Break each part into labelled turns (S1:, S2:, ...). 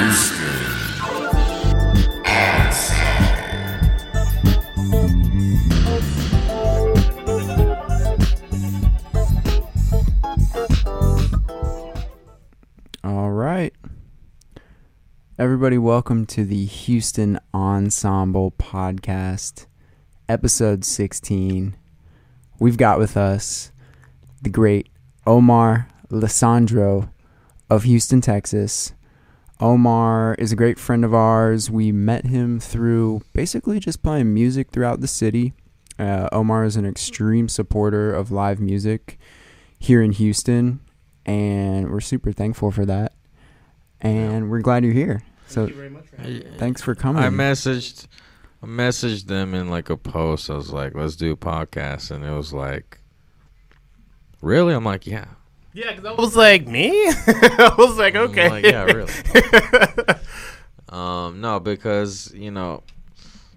S1: All right. Everybody, welcome to the Houston Ensemble Podcast, episode 16. We've got with us the great Omar Lissandro of Houston, Texas. Omar is a great friend of ours. We met him through basically just playing music throughout the city. Uh, Omar is an extreme supporter of live music here in Houston, and we're super thankful for that. And we're glad you're here. So thanks for coming.
S2: I messaged, I messaged them in like a post. I was like, "Let's do a podcast," and it was like, "Really?" I'm like, "Yeah."
S3: Yeah, because I was like, me? I was like, okay.
S2: like, yeah, really. um, no, because you know,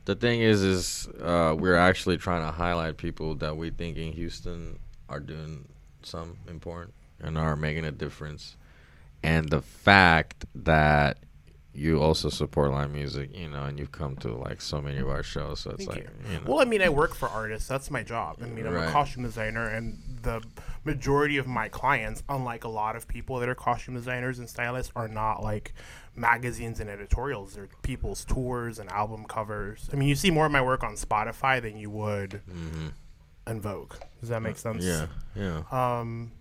S2: the thing is, is uh, we're actually trying to highlight people that we think in Houston are doing some important and are making a difference, and the fact that you also support live music, you know, and you've come to like so many of our shows, so it's
S3: Thank
S2: like,
S3: you.
S2: you know,
S3: Well, I mean, I work for artists. That's my job. I mean, I'm a costume designer, and the majority of my clients, unlike a lot of people that are costume designers and stylists, are not like magazines and editorials. They're people's tours and album covers. I mean, you see more of my work on Spotify than you would in Vogue. Does that make sense?
S2: yeah, yeah,
S3: um,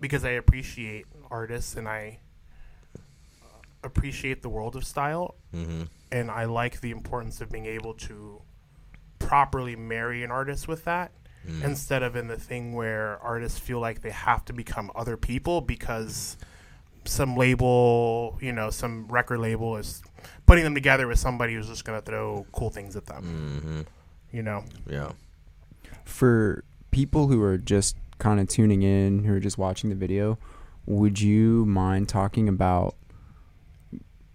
S3: because I appreciate artists and I appreciate the world of style,
S2: mm-hmm.
S3: and I like the importance of being able to properly marry an artist with that. Instead of in the thing where artists feel like they have to become other people because some label, you know, some record label is putting them together with somebody who's just going to throw cool things at them,
S2: mm-hmm.
S3: you know?
S2: yeah.
S1: for people who are just kind of tuning in, who are just watching the video, would you mind talking about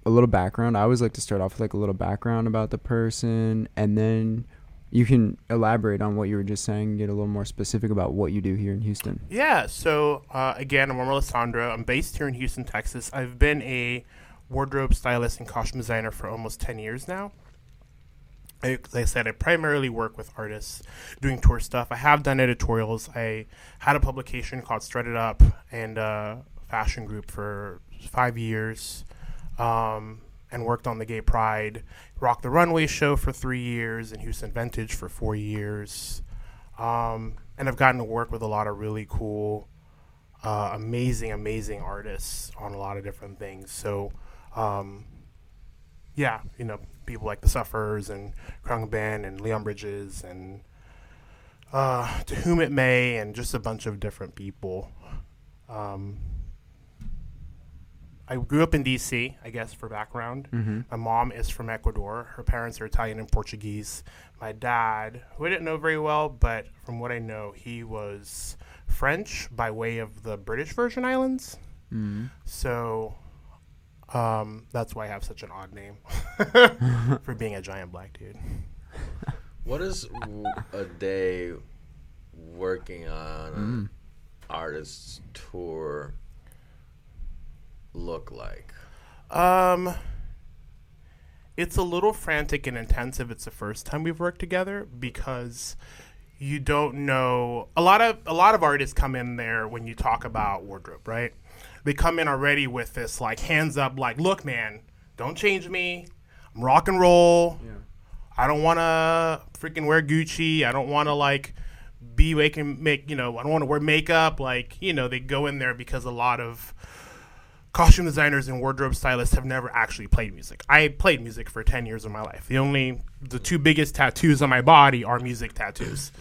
S1: a little background? I always like to start off with like a little background about the person, and then you can elaborate on what you were just saying, get a little more specific about what you do here in Houston.
S3: Yeah. So uh, again, I'm Omar Alessandro. I'm based here in Houston, Texas. I've been a wardrobe stylist and costume designer for almost ten years now. I, like I said, I primarily work with artists doing tour stuff. I have done editorials. I had a publication called Strutted Up and a fashion group for five years, um, and worked on the Gay Pride, Rock the Runway show for three years, and Houston Vintage for four years. Um, and I've gotten to work with a lot of really cool, uh, amazing, amazing artists on a lot of different things. So, um, yeah, you know, people like the Suffers and Khruangbin and Leon Bridges and uh, To Whom It May and just a bunch of different people. Um, I grew up in D.C., I guess, for background.
S1: Mm-hmm.
S3: My mom is from Ecuador. Her parents are Italian and Portuguese. My dad, who I didn't know very well, but from what I know, he was French by way of the British Virgin Islands.
S1: Mm-hmm.
S3: So um, that's why I have such an odd name for being a giant black dude.
S2: What is a day working on an artist's tour look like?
S3: Um, it's a little frantic and intense if it's the first time we've worked together because you don't know a lot of a lot of artists come in there when you talk about wardrobe, right? They come in already with this like hands up, like, look, man, don't change me. I'm rock and roll. Yeah. I don't want to freaking wear Gucci. I don't want to like be making make you know. I don't want to wear makeup. Like you know, they go in there because a lot of costume designers and wardrobe stylists have never actually played music. I played music for 10 years of my life. The only the two biggest tattoos on my body are music tattoos.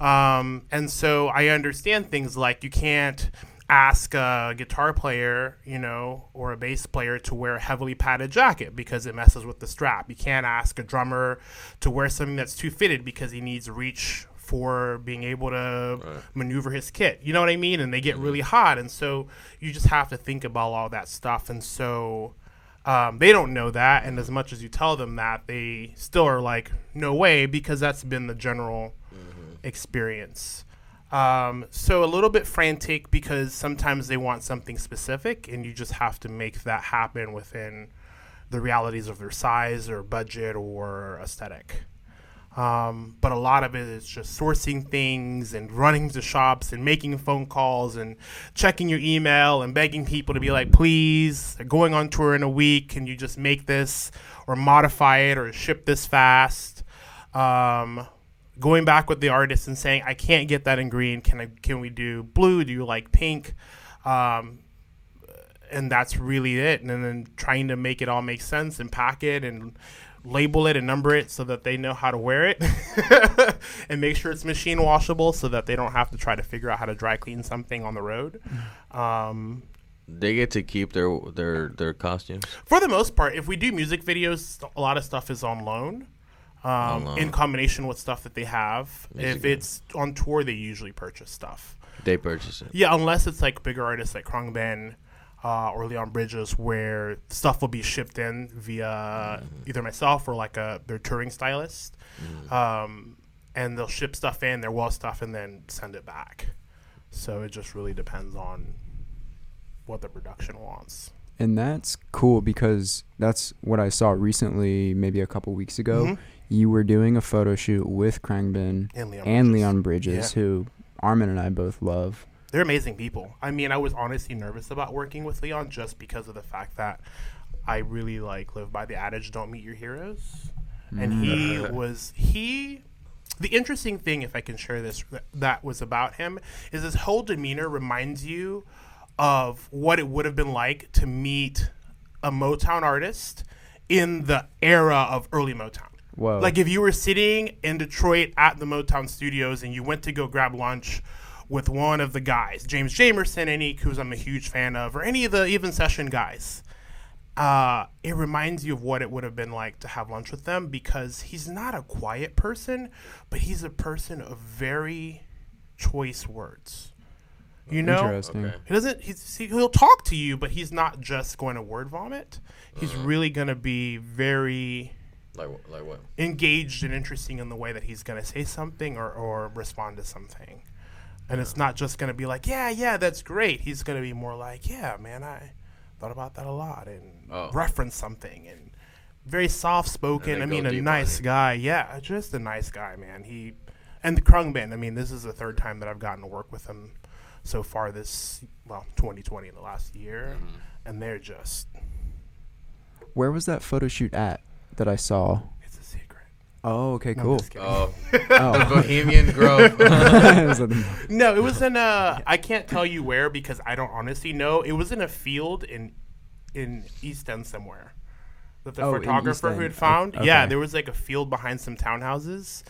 S3: Um, and so I understand things like you can't ask a guitar player, you know, or a bass player to wear a heavily padded jacket because it messes with the strap. You can't ask a drummer to wear something that's too fitted because he needs reach for being able to maneuver his kit. You know what I mean? And they get really hot, and so you just have to think about all that stuff. And so um, they don't know that, and as much as you tell them that, they still are like, "No way," because that's been the general experience. Um, so a little bit frantic because sometimes they want something specific, and you just have to make that happen within the realities of their size or budget or aesthetic. Um, but a lot of it is just sourcing things and running to shops and making phone calls and checking your email and begging people to be like, please, they're going on tour in a week. Can you just make this or modify it or ship this fast? Um, going back with the artist and saying, I can't get that in green. Can I? Can we do blue? Do you like pink? Um, and that's really it. And then trying to make it all make sense and pack it and label it and number it so that they know how to wear it and make sure it's machine washable so that they don't have to try to figure out how to dry clean something on the road. Um,
S2: They get to keep their their their costumes.
S3: for the most part, if we do music videos, a lot of stuff is on loan. Um,
S2: On loan.
S3: in combination with stuff that they have.
S2: Music
S3: if it's on tour, they usually purchase stuff.
S2: They purchase it.
S3: Yeah, unless it's like bigger artists like Khruangbin uh, or Leon Bridges, where stuff will be shipped in via
S2: Mm-hmm.
S3: either myself or like a their touring stylist,
S2: Mm-hmm.
S3: um, and they'll ship stuff in, their wall stuff, and then send it back. So it just really depends on what the production wants.
S1: And that's cool because that's what I saw recently, maybe a couple weeks ago.
S3: Mhm.
S1: You were doing a photo shoot with Khruangbin
S3: And Leon
S1: and
S3: Bridges.
S1: Leon Bridges,
S3: Yeah.
S1: who Armin and I both love.
S3: They're amazing people. I mean, I was honestly nervous about working with Leon just because of the fact that I really like live by the adage "Don't meet your heroes," and he mm. was he. The interesting thing, if I can share this, that was about him is his whole demeanor reminds you of what it would have been like to meet a Motown artist in the era of early Motown.
S1: Whoa.
S3: Like if you were sitting in Detroit at the Motown studios and you went to go grab lunch with one of the guys, James Jamerson, any who's I'm a huge fan of, or any of the even session guys, uh, it reminds you of what it would have been like to have lunch with them because he's not a quiet person, but he's a person of very choice words. You know,
S1: Interesting.
S2: Okay.
S3: he doesn't. He's, he, he'll talk to you, but he's not just going to word vomit. He's really going to be very
S2: Like like what?
S3: engaged and interesting in the way that he's going to say something or, or respond to something. And it's not just going to be like, yeah, yeah, that's great. He's going to be more like, yeah, man, I thought about that a lot and
S2: Oh.
S3: reference something and very soft spoken. I mean, a nice guy. Yeah, just a nice guy, man. He and the Khruangbin. I mean, this is the third time that I've gotten to work with him so far this well 2020 in the last year,
S2: Mm-hmm.
S3: and they're just
S1: Where was that photo shoot at that I saw?
S3: It's a secret.
S1: Oh, okay,
S3: No, I'm
S1: cool.
S3: just.
S2: Oh,
S1: Oh.
S2: Bohemian Grove.
S1: I was at the-
S3: No, it was in a. I can't tell you where because I don't honestly know. It was in a field in in East End somewhere. That the
S1: Oh,
S3: photographer who had found.
S1: O-
S3: Yeah, there was like a field behind some townhouses,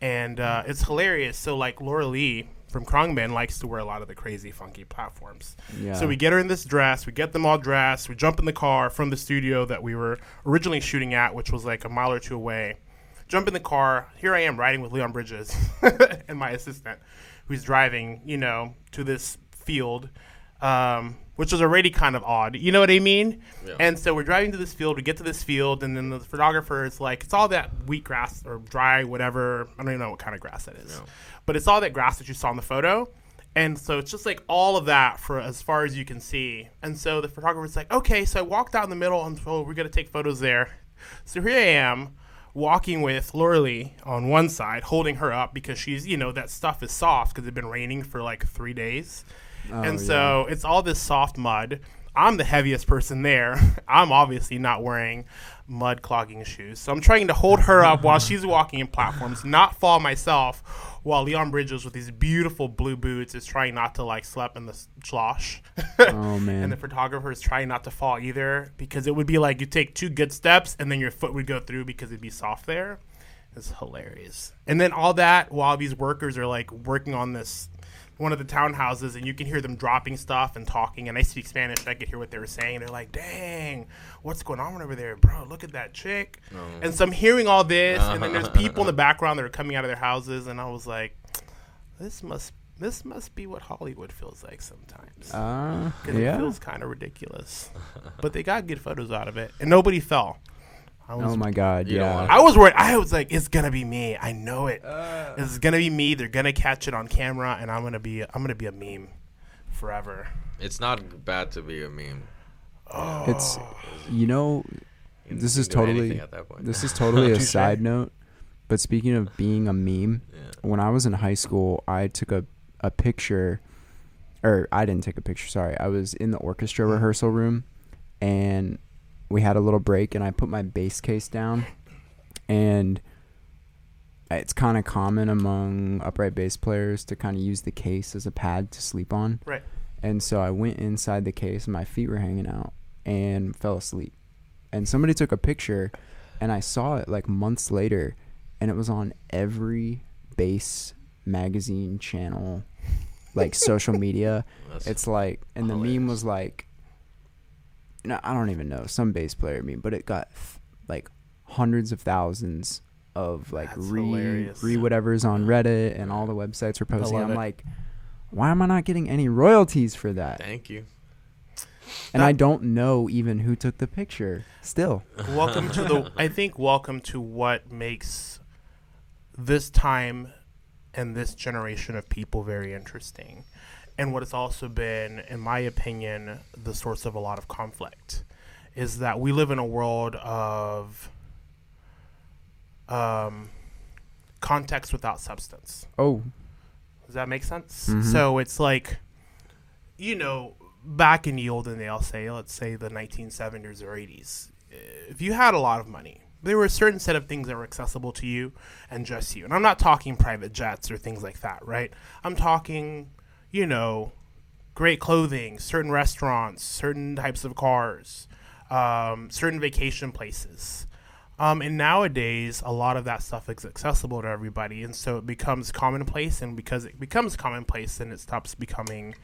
S3: and uh, it's hilarious. So like Laura Lee from Khruangbin likes to wear a lot of the crazy funky platforms.
S1: Yeah.
S3: So we get her in this dress. We get them all dressed. We jump in the car from the studio that we were originally shooting at, which was like a mile or two away. Jump in the car. Here I am riding with Leon Bridges and my assistant, who's driving, you know, to this field, um, which was already kind of odd. You know what I mean?
S2: Yeah.
S3: And so we're driving to this field. We get to this field, and then the photographer is like, "It's all that wheat grass or dry, whatever. I don't even know what kind of grass that is,
S2: Yeah.
S3: but it's all that grass that you saw in the photo." And so it's just like all of that for as far as you can see. And so the photographer's like, "Okay." So I walked out in the middle, and we're gonna take photos there. So here I am. Walking with Laura on one side, holding her up because she's, you know, that stuff is soft because it's been raining for like three days.
S1: Oh,
S3: and
S1: yeah.
S3: so it's all this soft mud. I'm the heaviest person there. I'm obviously not wearing mud clogging shoes. So I'm trying to hold her up while she's walking in platforms, not fall myself, while Leon Bridges with these beautiful blue boots is trying not to like slap in the slosh.
S1: Oh man.
S3: and the photographer is trying not to fall either because it would be like you take two good steps and then your foot would go through because it'd be soft there. It's hilarious. And then all that while these workers are like working on this one of the townhouses and you can hear them dropping stuff and talking and I speak Spanish and I could hear what they were saying. They're like, dang, what's going on over there, bro? Look at that chick. And so I'm hearing all this and then there's people in the background that are coming out of their houses and I was like, this must this must be what Hollywood feels like sometimes.
S1: uh,
S3: Because it feels kind of ridiculous. but they got good photos out of it. And nobody fell. I was,
S1: Oh my god,
S2: You don't
S1: yeah.
S3: I was worried. I was like, it's going to be me. I know it.
S1: Uh.
S3: it's going to be me. They're going to catch it on camera and I'm going to be I'm going to be a meme forever.
S2: it's not bad to be a meme.
S1: It's you know
S2: You
S1: This is totally-
S2: at that point.
S1: This is totally a
S3: Touche.
S1: side note, but speaking of being a meme,
S2: yeah.
S1: when I was in high school, I took a, a picture, or I didn't take a picture, sorry. I was in the orchestra rehearsal room and we had a little break, and I put my bass case down. And it's kind of common among upright bass players to kind of use the case as a pad to sleep on.
S3: Right.
S1: And so I went inside the case, and my feet were hanging out, and fell asleep. And somebody took a picture, and I saw it like months later, and it was on every bass magazine channel, like social media.
S2: That's-
S1: It's like, and the meme was like, no, I don't even know, some bass player I mean, but it got th- like hundreds of thousands of like
S3: That's
S1: re
S3: hilarious.
S1: re whatever's on Reddit and all the websites were posting. I'm
S3: it.
S1: like, why am I not getting any royalties for that?
S2: Thank you.
S1: And
S3: That-
S1: I don't know even who took the picture. Still,
S3: welcome to the i think welcome to what makes this time and this generation of people very interesting and what has also been in my opinion the source of a lot of conflict is that we live in a world of um, context without substance
S1: oh,
S3: does that make sense?
S1: Mhm.
S3: So it's like, you know, back in the olden days, I'll say, let's say the 1970s or 80s, if you had a lot of money, there were a certain set of things that were accessible to you and just you. And I'm not talking private jets or things like that, right? I'm talking, you know, great clothing, certain restaurants, certain types of cars, um, certain vacation places. Um, and nowadays, a lot of that stuff is accessible to everybody, and so it becomes commonplace. And because it becomes commonplace, then it stops becoming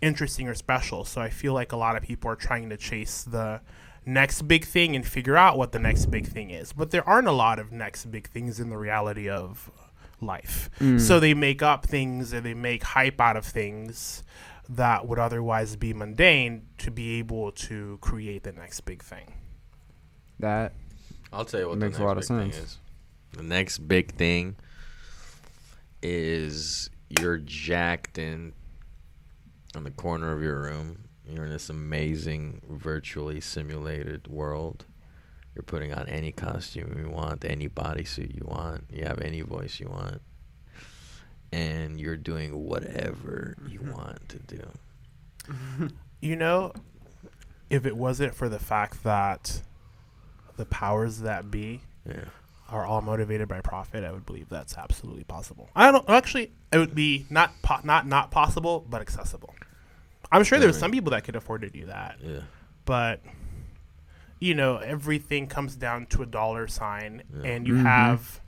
S3: interesting or special. So I feel like a lot of people are trying to chase the next big thing and figure out what the next big thing is. But there aren't a lot of next big things in the reality of life.
S1: Mm.
S3: So they make up things and they make hype out of things that would otherwise be mundane to be able to create the next big thing.
S1: that
S2: I'll tell you what
S1: Makes
S2: the
S1: a lot of sense.
S2: is. The next big thing is you're jacked in on the corner of your room. You're in this amazing virtually simulated world. You're putting on any costume you want, any bodysuit you want. You have any voice you want. And you're doing whatever you mm-hmm. want to do.
S3: You know, if it wasn't for the fact that the powers that be
S2: Yeah.
S3: are all motivated by profit, I would believe that's absolutely possible. I don't actually. It would be not po- not not possible, but accessible. I'm sure there's some people that could afford to do that,
S2: Yeah.
S3: but you know, everything comes down to a dollar sign,
S2: Yeah.
S3: and you
S1: Mhm.
S3: have.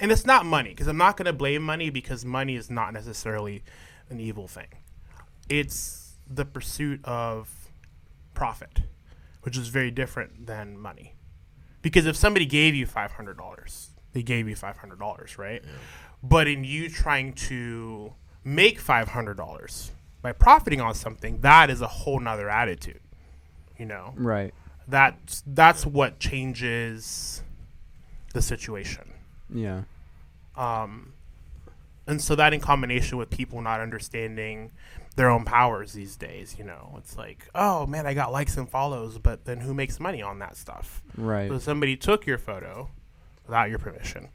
S3: And it's not money because I'm not going to blame money because money is not necessarily an evil thing. It's the pursuit of profit, which is very different than money. Because if somebody gave you five hundred dollars, they gave you five hundred dollars, right? But in you trying to make five hundred dollars by profiting on something, that is a whole nother attitude. You know,
S1: right.
S3: that's that's what changes the situation.
S1: Yeah.
S3: Um, and so that in combination with people not understanding their own powers these days, you know, it's like, oh man, I got likes and follows, but then who makes money on that stuff?
S1: Right.
S3: So somebody took your photo without your permission.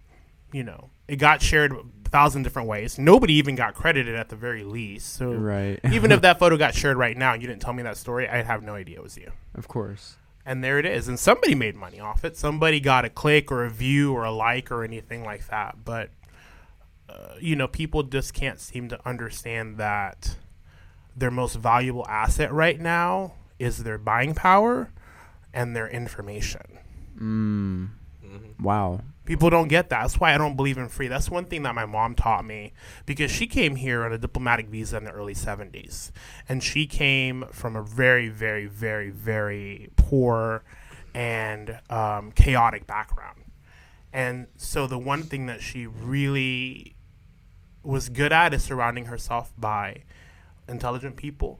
S3: You know, it got shared a thousand different ways. Nobody even got credited at the very least. So
S1: Right.
S3: even if that photo got shared right now and you didn't tell me that story, I'd have no idea it was you.
S1: of course.
S3: And there it is. And somebody made money off it. Somebody got a click or a view or a like or anything like that. But, uh, you know, people just can't seem to understand that their most valuable asset right now is their buying power and their information.
S1: Mm. Wow.
S3: People don't get that. That's why I don't believe in free. That's one thing that my mom taught me because she came here on a diplomatic visa in the early 70s. And she came from a very, very, very, very poor and um, chaotic background. And so the one thing that she really was good at is surrounding herself by intelligent people.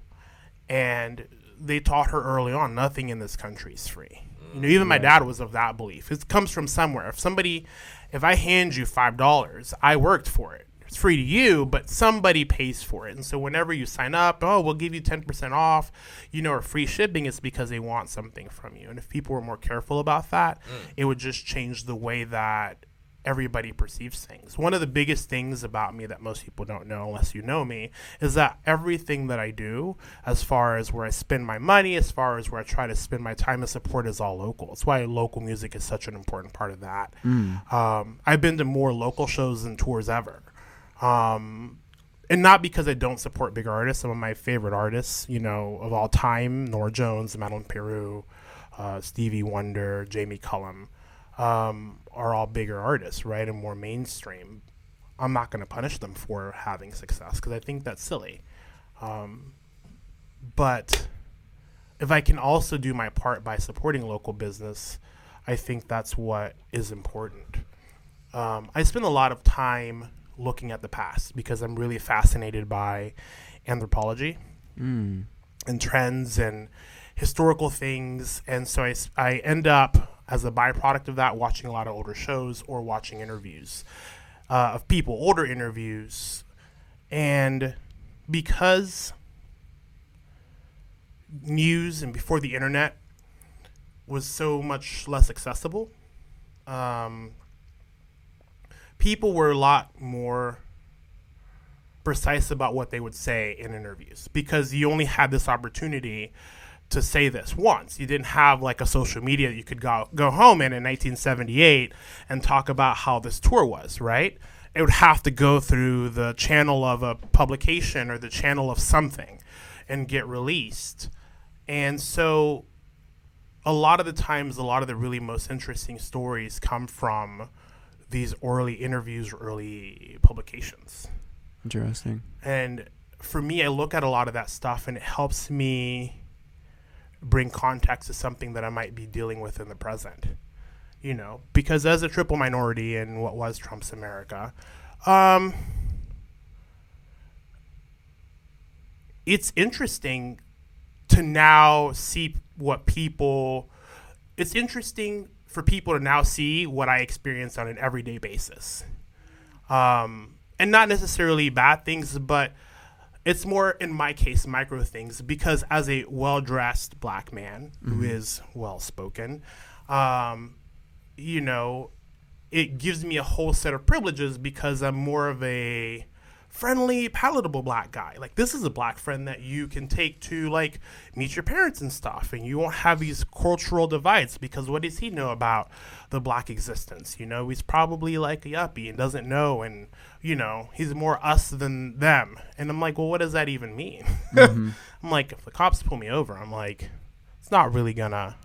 S3: And they taught her early on nothing in this country is free. You know, even my dad was of that belief. It comes from somewhere. If somebody, if I hand you five dollars, I worked for it. it's free to you, but somebody pays for it. And so whenever you sign up, oh, we'll give you 10% off, you know, or free shipping, it's because they want something from you. And if people were more careful about that, mm. it would just change the way that everybody perceives things. One of the biggest things about me that most people don't know unless you know me is that everything that I do, as far as where I spend my money, as far as where I try to spend my time and support, is all local. That's why local music is such an important part of that. Um, I've been to more local shows and tours ever. Um, and not because I don't support big artists. Some of my favorite artists, you know, of all time, Norah Jones, Madeleine Peyroux, uh, Stevie Wonder, Jamie Cullum, um, are all bigger artists, right, and more mainstream. I'm not going to punish them for having success because I think that's silly. Um, but if I can also do my part by supporting local business, I think that's what is important. Um, I spend a lot of time looking at the past because I'm really fascinated by anthropology
S1: Mm.
S3: and trends and historical things. And so I end up, as a byproduct of that, watching a lot of older shows or watching interviews uh, of people, older interviews. And because news and before the internet was so much less accessible, um, people were a lot more precise about what they would say in interviews because you only had this opportunity to say this once. You didn't have like a social media that you could go go home in in 1978 and talk about how this tour was, right? It would have to go through the channel of a publication or the channel of something and get released. And so a lot of the times a lot of the really most interesting stories come from these early interviews or early publications.
S1: Interesting.
S3: And for me, I look at a lot of that stuff and it helps me bring context to something that I might be dealing with in the present. You know, because as a triple minority in what was Trump's America, um, it's interesting to now see what people. It's interesting for people to now see what I experience on an everyday basis. Um, and not necessarily bad things, but it's more in my case micro things because as a well-dressed black man who is well-spoken um, you know it gives me a whole set of privileges because i'm more of a friendly palatable black guy. Like this is a black friend that you can take to like meet your parents and stuff and you won't have these cultural divides because what does he know about the black existence? You know he's probably like a yuppie and doesn't know and you know he's more us than them. And i'm like well what does that even mean? Mm-hmm. I'm like if the cops pull me over i'm like it's not really gonna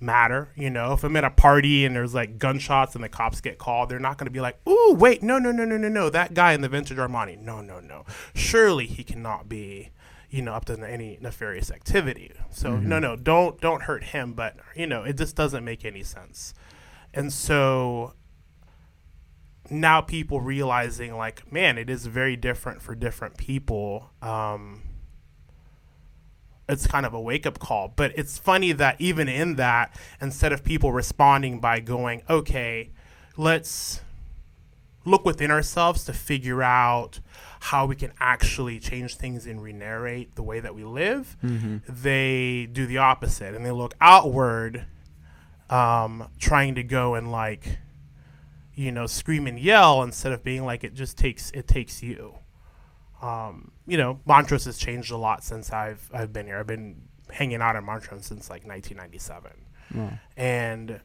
S3: matter you know? If i'm at a party and there's like gunshots and the cops get called they're not gonna be like ooh wait no no no no no no that guy in the vintage armani. No no no. Surely he cannot be you know up to any nefarious activity. So mm-hmm. no no don't don't hurt him but you know it just doesn't make any sense. And so now people realizing like man it is very different for different people. Um it's kind of a wake up call. But it's funny that even in that instead of people responding by going okay let's look within ourselves to figure out how we can actually change things and re-narrate the way that we live they do the opposite. And they look outward um, trying to go and like you know scream and yell instead of being like it just takes it takes you um, you know montrose has changed a lot since i've i've been here i've been hanging out in montrose since like 1997
S1: Wow.
S3: and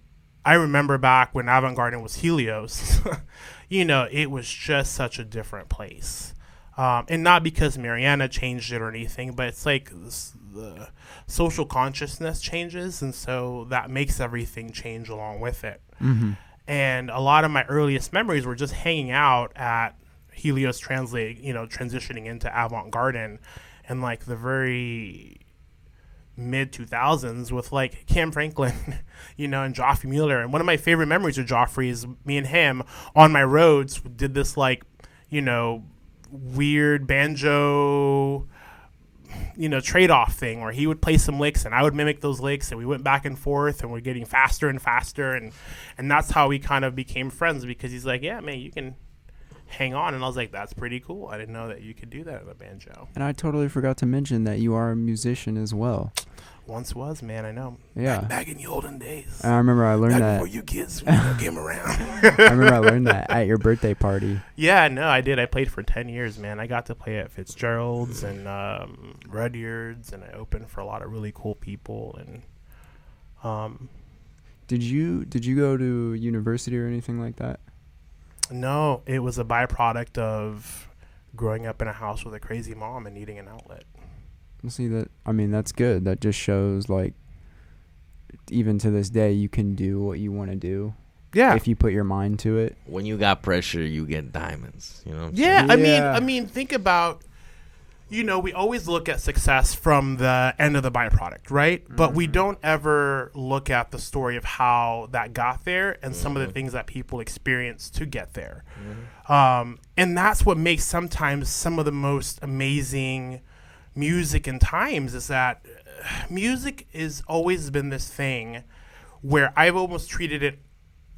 S3: I remember back when Avant Garden was Helios, you know, it was just such a different place. Um, and not because Mariana changed it or anything, but it's like this, the social consciousness changes, and so that makes everything change along with it. And a lot of my earliest memories were just hanging out at Helios Translate, you know, transitioning into Avant Garden, and like the very mid 2000s with like Cam Franklin, you know, and Joffrey Mueller. And one of my favorite memories of Joffrey is me and him on my roads did this like, you know, weird banjo, you know, trade off thing where he would play some licks and I would mimic those licks and we went back and forth and we're getting faster and faster and and that's how we kind of became friends because he's like, yeah, man, you can hang on. And I was like, that's pretty cool. I didn't know that you could do that in a banjo.
S1: And I totally forgot to mention that you are a musician as well.
S3: Once was, man. I know.
S1: Yeah.
S3: Back, back in the olden days.
S1: And I remember I learned
S3: back
S1: that.
S3: before you kids came around.
S1: I remember I learned that at your birthday party.
S3: Yeah, no, I did. I played for ten years, man. I got to play at Fitzgerald's and um, Rudyard's, and I opened for a lot of really cool people. And um,
S1: Did you did you go to university or anything like that?
S3: no, it was a byproduct of growing up in a house with a crazy mom and needing an outlet.
S1: Well, see that. I mean, that's good. That just shows like, even to this day, you can do what you want to do
S3: Yeah,
S1: if you put your mind to it.
S2: When you got pressure, you get diamonds. You know. What I'm
S3: Yeah,
S2: saying?
S3: I mean, I mean, think about, you know, we always look at success from the end of the byproduct, right? But we mm-hmm. don't ever look at the story of how that got there and some of the mm-hmm. things that people experience to get there. Mm-hmm. Um, and that's what makes sometimes some of the most amazing music and times is that uh, music has always been this thing where I've almost treated it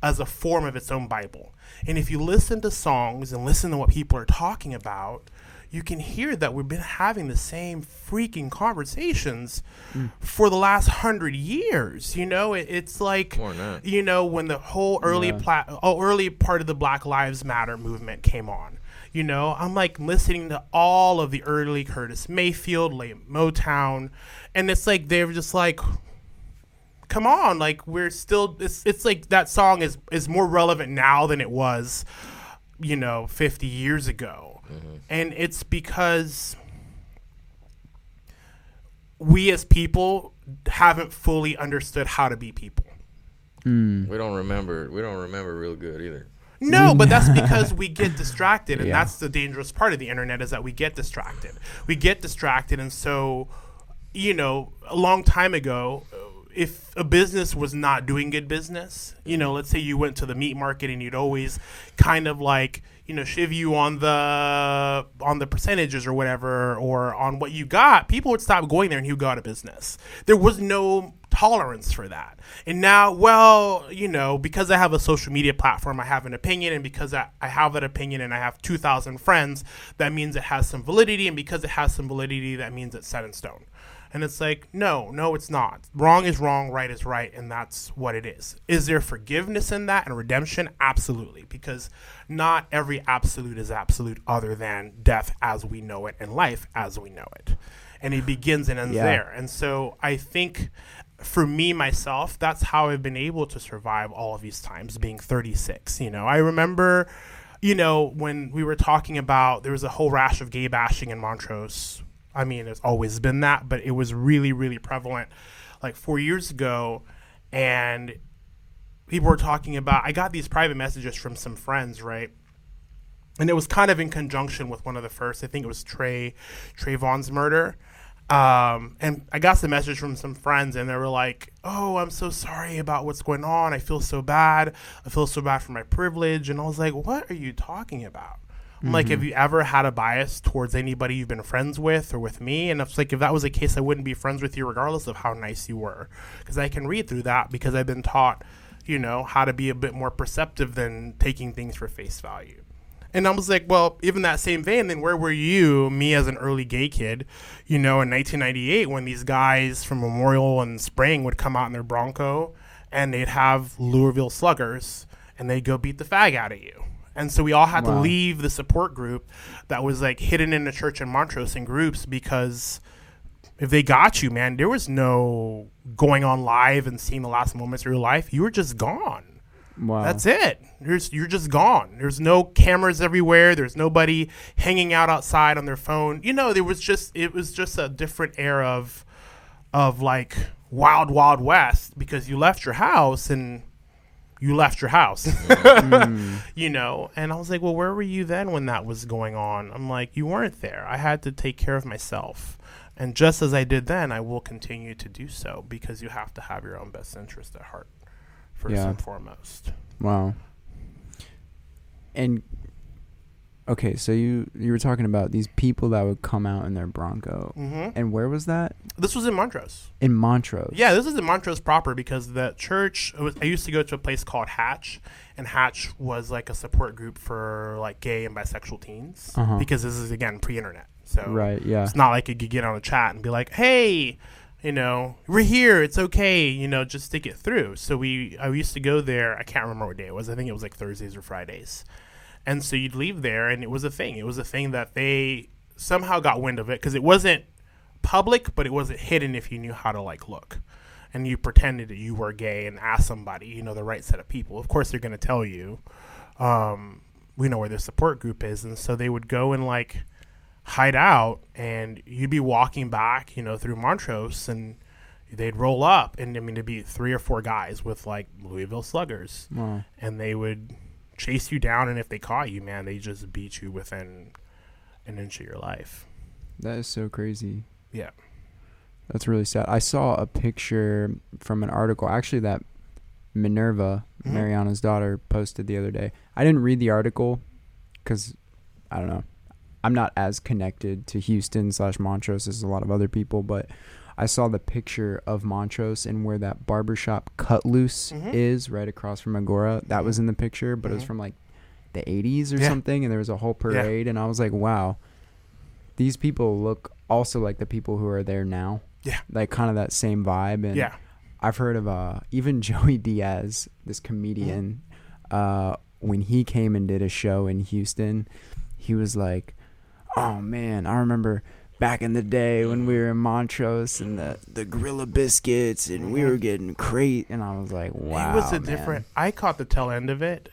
S3: as a form of its own Bible. And if you listen to songs and listen to what people are talking about, you can hear that we've been having the same freaking conversations for the last hundred years. You know, it, it's like
S2: More than that.
S3: you know when the whole early
S1: Yeah.
S3: pla- oh, early part of the Black Lives Matter movement came on. You know, I'm like listening to all of the early Curtis Mayfield, late Motown, and it's like they're just like, come on, like we're still. It's it's like that song is is more relevant now than it was, you know, 50 years ago, and it's because we as people haven't fully understood how to be people.
S1: Mm.
S2: We don't remember. We don't remember real good either.
S3: No, but that's because we get distracted, and
S1: Yeah.
S3: that's the dangerous part of the internet is that we get distracted. We get distracted, and so, you know, a long time ago, uh, if a business was not doing good business, you know, let's say you went to the meat market and you'd always kind of like, you know, shiv you on the on the percentages or whatever, or on what you got, people would stop going there and you go out of business. There was no tolerance for that. And now, well, you know, because I have a social media platform, I have an opinion, and because I, I have that opinion and I have 2,000 friends, that means it has some validity. And because it has some validity, that means it's set in stone. And it's like, no, no, it's not. Wrong is wrong, right is right, and that's what it is. Is there forgiveness in that and redemption? Absolutely, because not every absolute is absolute other than death as we know it and life as we know it. And it begins and ends
S1: Yeah.
S3: there. And so I think for me myself, that's how I've been able to survive all of these times being 36. You know, I remember, you know, when we were talking about there was a whole rash of gay bashing in Montrose. I mean, there's always been that, but it was really, really prevalent like four years ago. And people were talking about, I got these private messages from some friends, right? and it was kind of in conjunction with one of the first. I think it was Trey Trayvon's murder. Um, and I got some message from some friends, and they were like, "Oh, I'm so sorry about what's going on. I feel so bad. I feel so bad for my privilege." And I was like, "What are you talking about?" I'm like, "Have you ever had a bias towards anybody you've been friends with or with me?" And it's like, if that was the case, I wouldn't be friends with you regardless of how nice you were, because I can read through that because I've been taught, you know, how to be a bit more perceptive than taking things for face value. And I was like, well, even that same vein, then where were you, me as an early gay kid, you know, in 1998 when these guys from Memorial and Spring would come out in their Bronco and they'd have Louisville sluggers and they'd go beat the fag out of you. And so we all had to leave the support group that was like hidden in the church in Montrose in groups because if they got you, man, there was no going on live and seeing the last moments of your life. You were just gone.
S1: Wow.
S3: That's it. There's, you're just gone. There's no cameras everywhere. There's nobody hanging out outside on their phone. You know, there was just it was just a different era of of like wild wild west because you left your house and you left your house. Mm. you know, and I was like, "Well, where were you then when that was going on?" I'm like, "You weren't there. I had to take care of myself." And just as I did then, I will continue to do so because you have to have your own best interest at heart first
S1: Yeah.
S3: and foremost.
S1: Wow. And okay, so you you were talking about these people that would come out in their Bronco,
S3: hmm
S1: and where was that?
S3: This was in Montrose.
S1: In Montrose.
S3: Yeah, this is in Montrose proper because the church. was- I used to go to a place called Hatch, and Hatch was like a support group for like gay and bisexual teens.
S1: Uh-huh.
S3: Because this is again pre-internet, so
S1: Right. Yeah.
S3: it's not like you could get on a chat and be like, "Hey, you know, we're here. It's okay. You know, just stick it through." So we, I used to go there. I can't remember what day it was. I think it was like Thursdays or Fridays, and so you'd leave there, and it was a thing. It was a thing that they somehow got wind of it because it wasn't public, but it wasn't hidden if you knew how to like look. And you pretended that you were gay and asked somebody, you know, the right set of people. Of course, they're going to tell you, um, we know where their support group is. And so they would go and like hide out, and you'd be walking back, you know, through Montrose, and they'd roll up. And I mean, it'd be three or four guys with like Louisville sluggers,
S1: Wow.
S3: and they would chase you down. And if they caught you, man, they just beat you within an inch of your life.
S1: That is so crazy.
S3: Yeah.
S1: That's really sad. I saw a picture from an article, actually, that Minerva,
S3: Mhm.
S1: Mariana's daughter, posted the other day. I didn't read the article because I don't know. I'm not as connected to Houston slash Montrose as a lot of other people, but I saw the picture of Montrose and where that barbershop Cut Loose
S3: Mhm.
S1: is right across from Agora. That was in the picture, but it was
S3: Mhm.
S1: from like the 80s or
S3: Yeah.
S1: something, and there was a whole
S3: Yeah.
S1: parade, and I was like, wow, these people look also like the people who are there now.
S3: Yeah.
S1: Like kind of that same vibe. And
S3: Yeah.
S1: I've heard of uh even Joey Diaz, this comedian, uh, when he came and did a show in Houston, he was like, Oh man, I remember back in the day when we were in Montrose and the, the Gorilla Biscuits and we were getting crate and I was like, Wow.
S3: it was a
S1: man."
S3: different. I caught the tail end of it,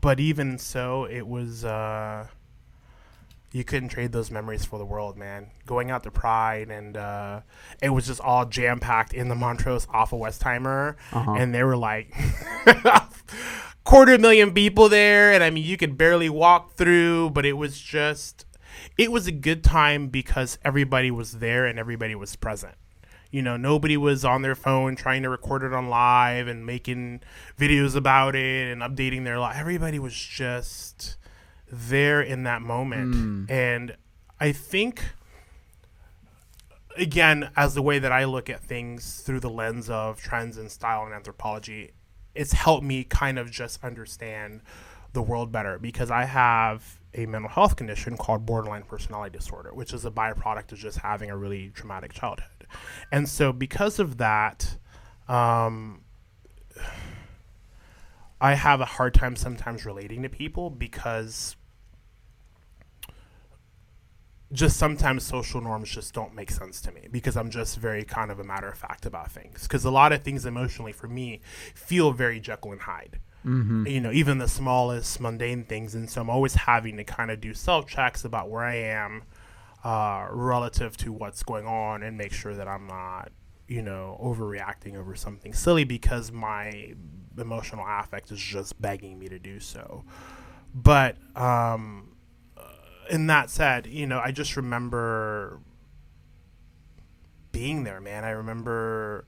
S3: but even so, it was. uh You couldn't trade those memories for the world, man. Going out to Pride and uh it was just all jam packed in the Montrose off of Westheimer,
S1: Uh-huh.
S3: and they were like quarter million people there, and I mean you could barely walk through, but it was just. It was a good time because everybody was there and everybody was present you know nobody was on their phone trying to record it on live and making videos about it and updating their life everybody was just there in that moment
S1: Mm.
S3: and i think again as the way that i look at things through the lens of trends and style and anthropology it's helped me kind of just understand the world better because i have a mental health condition called borderline personality disorder which is a byproduct of just having a really traumatic childhood. And so because of that um, i have a hard time sometimes relating to people because just sometimes social norms just don't make sense to me because I'm just very kind of a matter of fact about things. Because a lot of things emotionally for me feel very Jekyll and Hyde.
S1: Mm-hmm.
S3: You know, even the smallest mundane things. And so I'm always having to kind of do self checks about where I am uh, relative to what's going on and make sure that I'm not, you know, overreacting over something silly because my emotional affect is just begging me to do so. But, um, in that said, you know, I just remember being there, man. I remember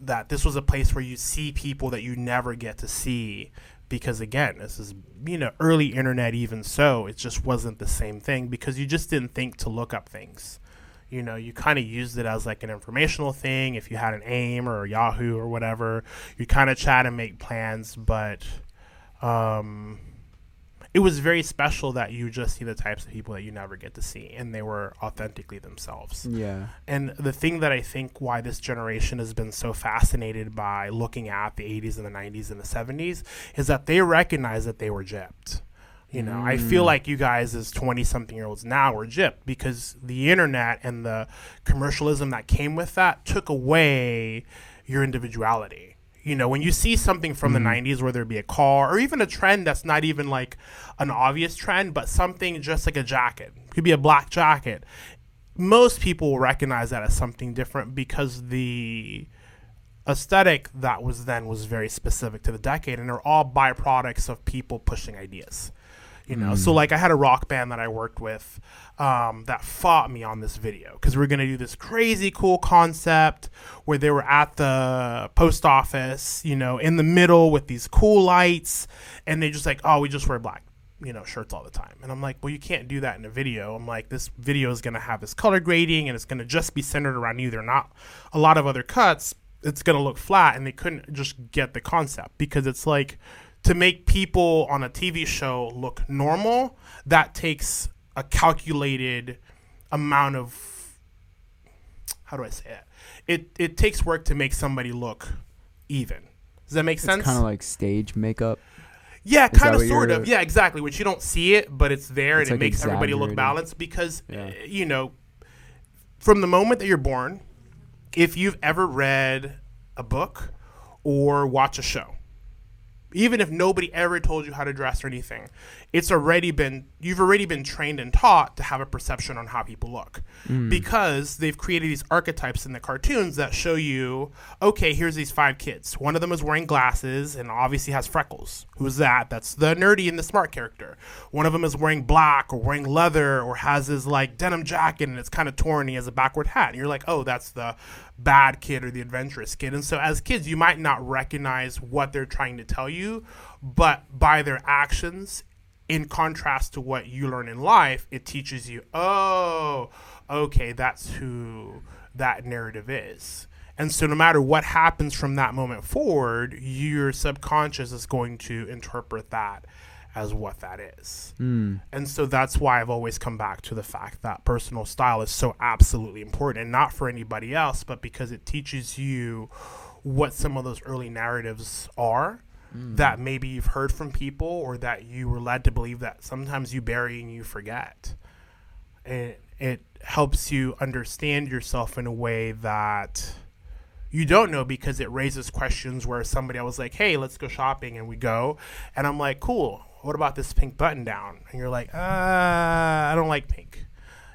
S3: that this was a place where you see people that you never get to see because again, this is you know, early internet even so, it just wasn't the same thing because you just didn't think to look up things. You know, you kind of used it as like an informational thing. If you had an AIM or Yahoo or whatever, you kind of chat and make plans, but um it was very special that you just see the types of people that you never get to see and they were authentically themselves
S1: Yeah.
S3: and the thing that i think why this generation has been so fascinated by looking at the 80s and the 90s and the 70s is that they recognize that they were gypped you know i feel
S1: Mm.
S3: like you guys as 20 something year olds now were gypped because the internet and the commercialism that came with that took away your individuality you know, when you see something from the mm-hmm. 90s, whether it be a car or even a trend that's not even like an obvious trend, but something just like a jacket, could be a black jacket. Most people will recognize that as something different because the aesthetic that was then was very specific to the decade, and they're all byproducts of people pushing ideas. You know, so like I had a rock band that I worked with um, that fought me on this video because we are gonna do this crazy cool concept where they were at the post office, you know, in the middle with these cool lights, and they just like, oh, we just wear black. you know shirts all the time. And i'm like well you can't do that in a video. I'm like this video is going to have this color grading and it's going to just be centered around you. They're not a lot of other cuts it's going to look flat and they couldn't just get the concept because it's like to make people on a tv show look normal that takes a calculated amount of how do i say it it, it takes work to make somebody look even does that make
S1: It's
S3: sense
S1: kind of like stage makeup.
S3: yeah, kind of, sort of. Yeah, exactly. Which you don't see it, but it's there,
S1: It's
S3: and it makes everybody look balanced because,
S1: Yeah.
S3: uh, you know, from the moment that you're born, if you've ever read a book or watch a show, even if nobody ever told you how to dress or anything, it's already been you've already been trained and taught to have a perception on how people look. Mm. Because they've created these archetypes in the cartoons that show you okay here's these five kids. One of them is wearing glasses and obviously has freckles. Who's that? That's the nerdy and the smart character. One of them is wearing black or wearing leather or has his like denim jacket and it's kind of torn and he has a backward hat. And you're like oh that's the bad kid or the adventurous kid. And so as kids you might not recognize what they're trying to tell you but by their actions in contrast to what you learn in life, it teaches you, oh, okay, that's who that narrative is. And so, no matter what happens from that moment forward, your subconscious is going to interpret that as what that is. Hmm. And so, that's why I've always come back to the fact that personal style is so absolutely important, and not for anybody else, but because it teaches you what some of those early narratives are that maybe you've heard from people or that you were led to believe that sometimes you bury and you forget. And it helps you understand yourself in a way that you don't know because it raises questions where somebody I was like, "Hey, let's go shopping," and we go, and I'm like, "Cool. What about this pink button down?" And you're like, "Uh, I don't like pink."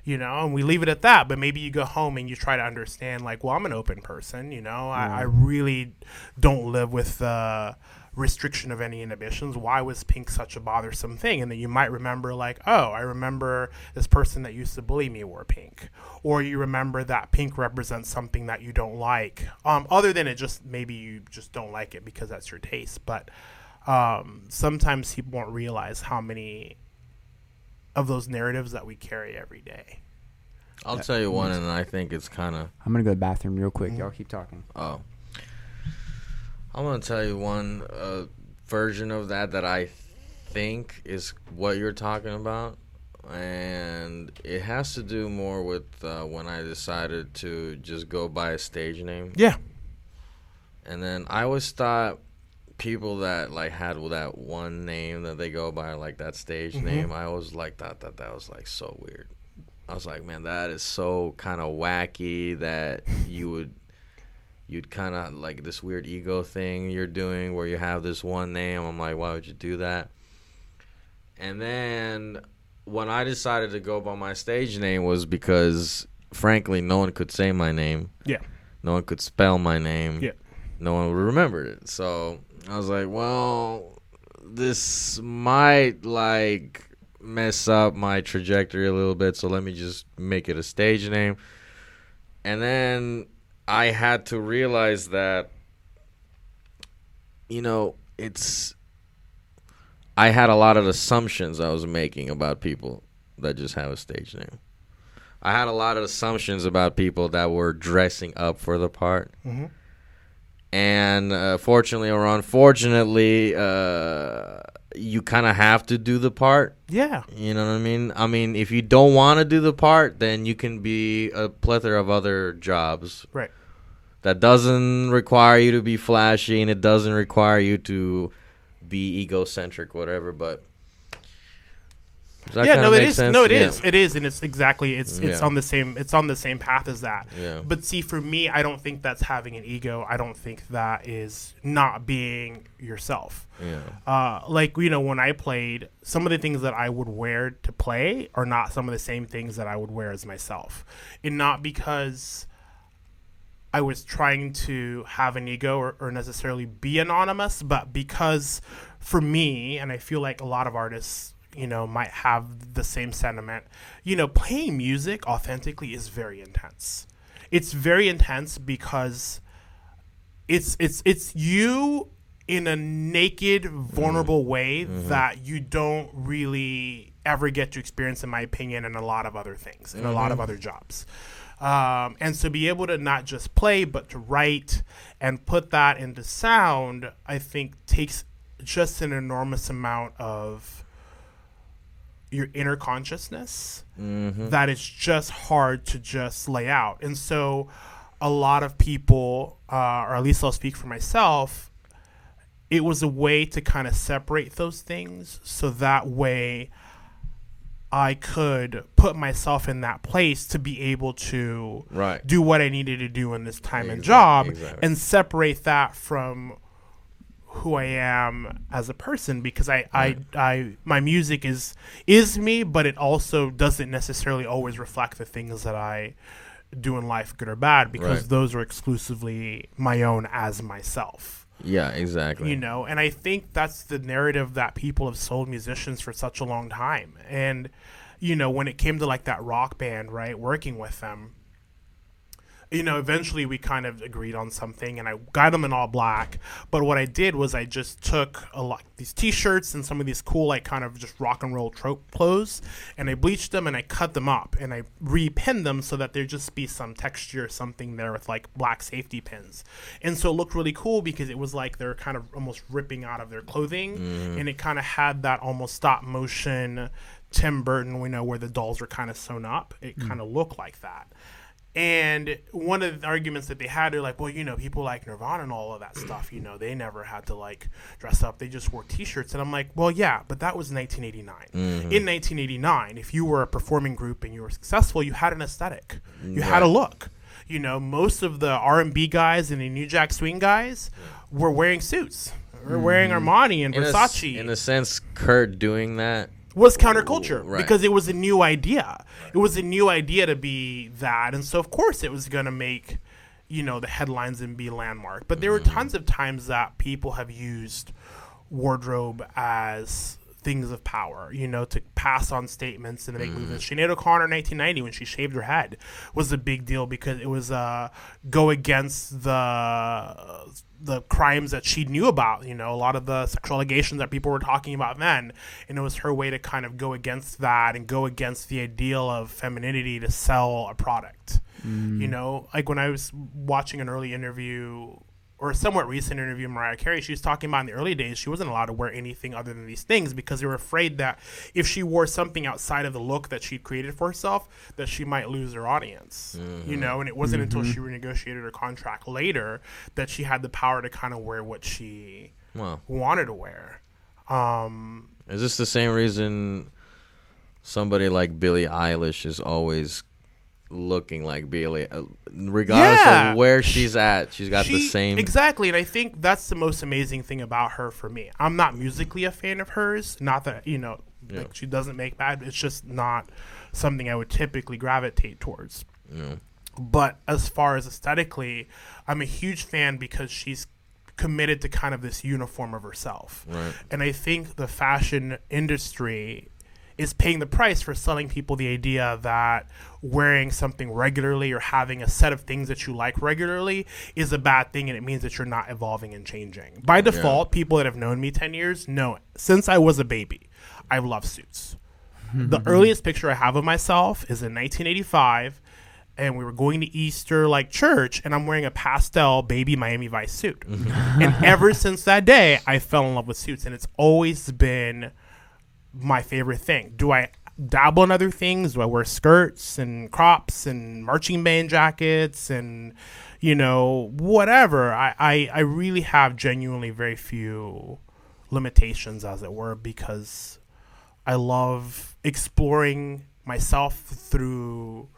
S3: You know, and we leave it at that. But maybe you go home and you try to understand, like, well, I'm an open person. You know, I, I really don't live with the restriction of any inhibitions. Why was pink such a bothersome thing? And then you might remember, like, oh, I remember this person that used to bully me wore pink, or you remember that pink represents something that you don't like. Um, other than it just maybe you just don't like it because that's your taste. But um, sometimes people won't realize how many of those narratives that we carry every day.
S2: I'll tell you one, and I think it's kind of
S1: I'm gonna go to the bathroom real quick. Y'all keep talking.
S2: oh. I'm gonna tell you one uh, version of that that I think is what you're talking about, and it has to do more with uh, when I decided to just go by a stage name.
S3: Yeah.
S2: And then I always thought people that like had that one name that they go by, like that stage
S3: Mhm.
S2: name, I always like thought that that was like so weird. I was like, man, that is so kind of wacky that you would you'd kind of like this weird ego thing you're doing where you have this one name. I'm like, why would you do that? And then when I decided to go by my stage name was because frankly no one could say my name.
S3: Yeah.
S2: No one could spell my name.
S3: Yeah.
S2: No one would remember it. So I was like, well, this might like mess up my trajectory a little bit, so let me just make it a stage name. And then I had to realize that you know, it's I had a lot of assumptions I was making about people that just have a stage name. I had a lot of assumptions about people that were dressing up for the part.
S3: Mhm.
S2: And uh, fortunately or unfortunately, uh, you kind of have to do the part.
S3: Yeah.
S2: You know what I mean? I mean, if you don't want to do the part, then you can be a plethora of other jobs.
S3: Right.
S2: That doesn't require you to be flashy and it doesn't require you to be egocentric, whatever. But
S3: yeah, no, it is.
S2: sense?
S3: No, it
S2: Yeah.
S3: is. It is, and it's exactly. It's it's
S2: Yeah.
S3: on the same. It's on the same path as that.
S2: Yeah.
S3: But see, for me, I don't think that's having an ego. I don't think that is not being yourself.
S2: Yeah.
S3: Uh, like you know, when I played, some of the things that I would wear to play are not some of the same things that I would wear as myself, and not because I was trying to have an ego or, or necessarily be anonymous, but because for me, and I feel like a lot of artists, you know, might have the same sentiment. You know, playing music authentically is very intense. It's very intense because it's it's it's you in a naked, vulnerable mm-hmm. way mm-hmm. that you don't really ever get to experience, in my opinion, in a lot of other things, in a lot of mm-hmm. other jobs. Um, and so be able to not just play, but to write and put that into sound, I think takes just an enormous amount of your inner consciousness that is just hard to just lay out. And so a lot of people, uh, or at least I'll speak for myself, it was a way to kind of separate those things so that way I could put myself in that place to be able to
S2: Right.
S3: do what I needed to do in this time and job
S2: exactly.
S3: and separate that from who I am as a person because I, I, I my music is is me but it also doesn't necessarily always reflect the things that I do in life good or bad because
S2: Right.
S3: those are exclusively my own as myself
S2: Yeah, exactly.
S3: you know and i think that's the narrative that people have sold musicians for such a long time and you know when it came to like that rock band right working with them you know eventually we kind of agreed on something and i got them in all black. But what i did was i just took a lot these t-shirts and some of these cool like kind of just rock and roll trope clothes and i bleached them and i cut them up and i repinned them so that there'd just be some texture or something there with like black safety pins. And so it looked really cool because it was like they're kind of almost ripping out of their clothing mm. and it kind of had that almost stop motion tim burton we know where the dolls are kind of sewn up. It mm. kind of looked like that and one of the arguments that they had, they're like, well, you know, people like Nirvana and all of that stuff, you know, they never had to like dress up. They just wore t shirts. And I'm like, well, yeah, but that was 1989. Mm-hmm. In 1989, if you were a performing group and you were successful, you had an aesthetic, you had a look. You know, most of the R&B guys and the New Jack Swing guys were wearing suits. Were wearing mm-hmm. Armani and
S2: in a,
S3: Versace
S2: in a sense, Kurt doing that.
S3: Was counterculture
S2: Right.
S3: because it was a new idea. It was a new idea to be that, and so of course it was going to make you know the headlines and be landmark. But there were tons of times that people have used wardrobe as things of power, you know, to pass on statements and to make movements. Sinead O'Connor, in 1990, when she shaved her head, was a big deal because it was uh, go against the the crimes that she knew about. You know, a lot of the sexual allegations that people were talking about then, and it was her way to kind of go against that and go against the ideal of femininity to sell a product. Mm. You know, like when I was watching an early interview or a somewhat recent interview with Mariah Carey, she was talking about in the early days she wasn't allowed to wear anything other than these things because they were afraid that if she wore something outside of the look that she'd created for herself, that she might lose her audience. You know, and it wasn't until she renegotiated her contract later that she had the power to kind of wear what she
S2: Well,
S3: wanted to wear. Um,
S2: is this the same reason somebody like Billie Eilish is always looking like Billie, uh, regardless
S3: Yeah.
S2: of where she's at? She's got the same.
S3: exactly and i think that's the most amazing thing about her for me i'm not musically a fan of hers not that you know
S2: Yeah.
S3: like she doesn't make bad it's just not something i would typically gravitate towards
S2: Yeah.
S3: but as far as aesthetically i'm a huge fan because she's committed to kind of this uniform of herself
S2: Right.
S3: and i think the fashion industry is paying the price for selling people the idea that wearing something regularly or having a set of things that you like regularly is a bad thing and it means that you're not evolving and changing. By default, people that have known me 10 years know it. since I was a baby, I love suits. Hmm. the earliest picture I have of myself is in 1985 and we were going to Easter like church and I'm wearing a pastel baby Miami Vice suit. and ever since that day, I fell in love with suits and it's always been my favorite thing. Do I dabble in other things? Do I wear skirts and crops and marching band jackets and you know whatever? I I, I really have genuinely very few limitations, as it were, because I love exploring myself through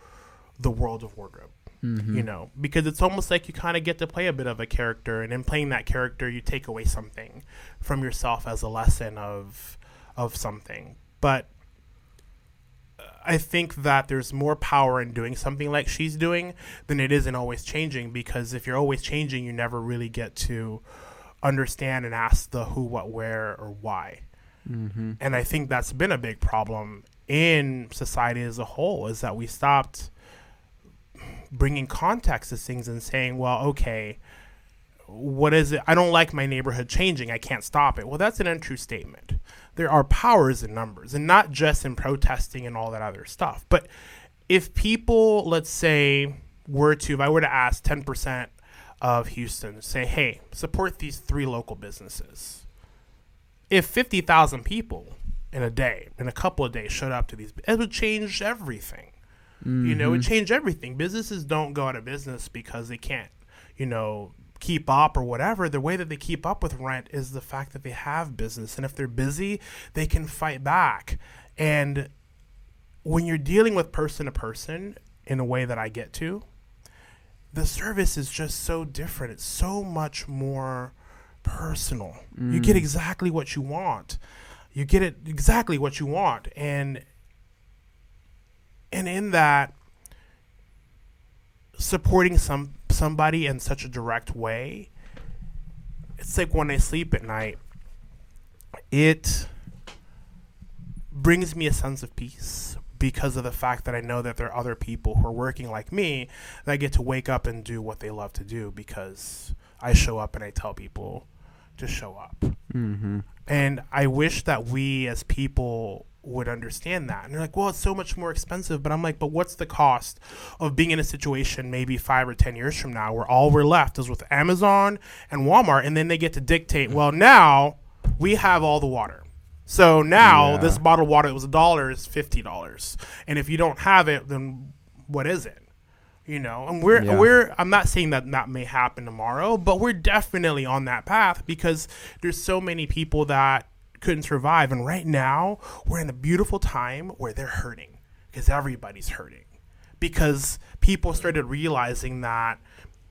S3: the world of wardrobe. Mm-hmm. You know, because it's almost like you kind of get to play a bit of a character, and in playing that character, you take away something from yourself as a lesson of of something. But I think that there's more power in doing something like she's doing than it is in always changing. Because if you're always changing, you never really get to understand and ask the who, what, where, or why. Mm-hmm. And I think that's been a big problem in society as a whole is that we stopped bringing context to things and saying, well, okay, what is it? I don't like my neighborhood changing. I can't stop it. Well, that's an untrue statement. There are powers in numbers, and not just in protesting and all that other stuff. But if people, let's say, were to, if I were to ask 10% of Houston, say, hey, support these three local businesses. If 50,000 people in a day, in a couple of days, showed up to these, it would change everything. You know, it mm-hmm. changed everything. Businesses don't go out of business because they can't, you know, keep up or whatever. The way that they keep up with rent is the fact that they have business. And if they're busy, they can fight back. And when you're dealing with person to person in a way that I get to, the service is just so different. It's so much more personal. You get mm. exactly what you want. You get it exactly what you want. And and in that supporting some somebody in such a direct way, it's like when I sleep at night, it brings me a sense of peace because of the fact that I know that there are other people who are working like me that get to wake up and do what they love to do because I show up and I tell people to show up.
S1: Mm-hmm.
S3: And I wish that we as people would understand that. And they're like, well, it's so much more expensive. But I'm like, but what's the cost of being in a situation maybe five or 10 years from now where all we're left is with Amazon and Walmart? And then they get to dictate, well, now we have all the water. So now
S1: Yeah.
S3: this bottled water that was a dollar is $50. And if you don't have it, then what is it? You know, and we're
S1: Yeah.
S3: we're I'm not saying that that may happen tomorrow, but we're definitely on that path because there's so many people that couldn't survive. And right now we're in a beautiful time where they're hurting because everybody's hurting. Because people started realizing that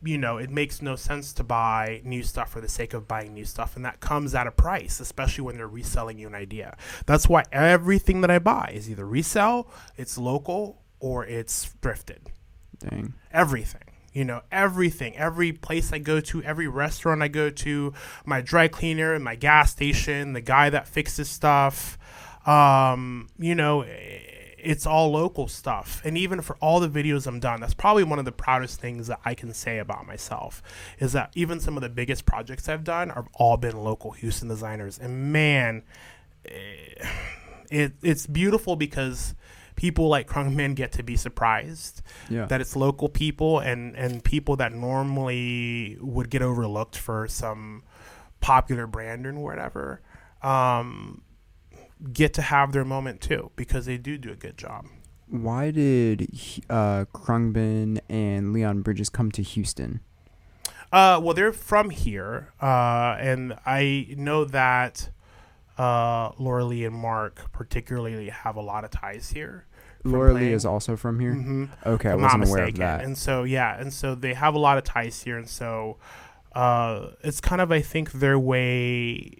S3: you know it makes no sense to buy new stuff for the sake of buying new stuff. And that comes at a price especially when they're reselling you an idea. That's why everything that i buy is either resell it's local or it's thrifted.
S1: Dang.
S3: everything you know everything every place i go to every restaurant i go to my dry cleaner my gas station the guy that fixes stuff um, you know it's all local stuff. And even for all the videos i'm done that's probably one of the proudest things that i can say about myself is that even some of the biggest projects i've done have all been local houston designers. And man eh, it, it's beautiful because people like Khruangbin get to be surprised
S1: Yeah.
S3: that it's local people and and people that normally would get overlooked for some popular brand or whatever um, get to have their moment too because they do do a good job.
S1: Why did uh, Khruangbin and Leon Bridges come to Houston?
S3: Uh, well, they're from here, uh, and I know that uh, Laura Lee and Mark particularly have a lot of ties here.
S1: Laura Lee is also from here.
S3: Mhm.
S1: Okay, I
S3: I'm not
S1: wasn't aware of that.
S3: And so yeah, and so they have a lot of ties here, and so uh, it's kind of I think their way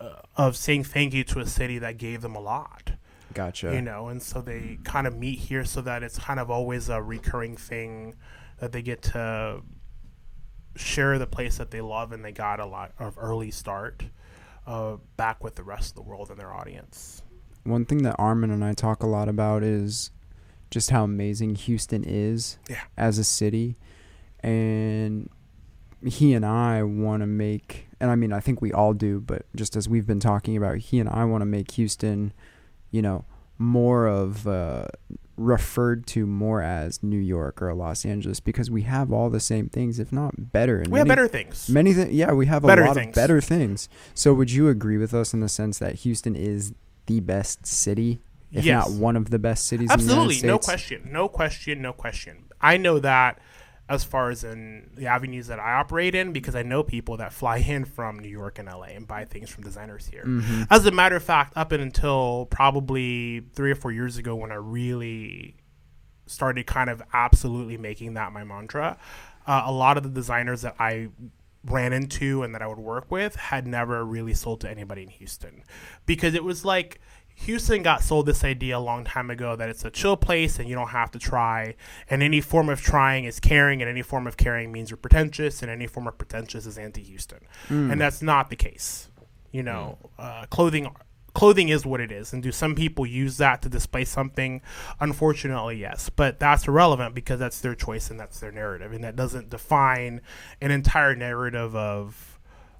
S3: uh, of saying thank you to a city that gave them a lot,
S1: Gotcha.
S3: you know, and so they kind of meet here so that it's kind of always a recurring thing that they get to share the place that they love and they got a lot of early start uh, back with the rest of the world and their audience.
S1: One thing that Armin and I talk a lot about is just how amazing Houston is
S3: Yeah.
S1: as a city. And he and I want to make, and I mean, I think we all do, but just as we've been talking about, he and I want to make Houston, you know, more of uh, referred to more as New York or Los Angeles because we have all the same things, if not better. And
S3: We have better things.
S1: Many things, yeah, we have a lot
S3: things.
S1: of better things. So, would you agree with us in the sense that Houston is the best city, if
S3: Yes.
S1: not one of the best cities? in the
S3: Absolutely, no question, no question, no question. I know that as far as in the avenues that I operate in, because I know people that fly in from New York and LA and buy things from designers here.
S1: Mhm.
S3: As a matter of fact, up until probably three or four years ago, when I really started kind of absolutely making that my mantra, uh, a lot of the designers that I ran into and that I would work with had never really sold to anybody in Houston because it was like Houston got sold this idea a long time ago that it's a chill place and you don't have to try. And any form of trying is caring, and any form of caring means you're pretentious, and any form of pretentious is anti Houston.
S1: Mm.
S3: And that's not the case. You know, uh, clothing clothing is what it is. And do some people use that to display something? Unfortunately, yes. But that's irrelevant because that's their choice and that's their narrative. And that doesn't define an entire narrative of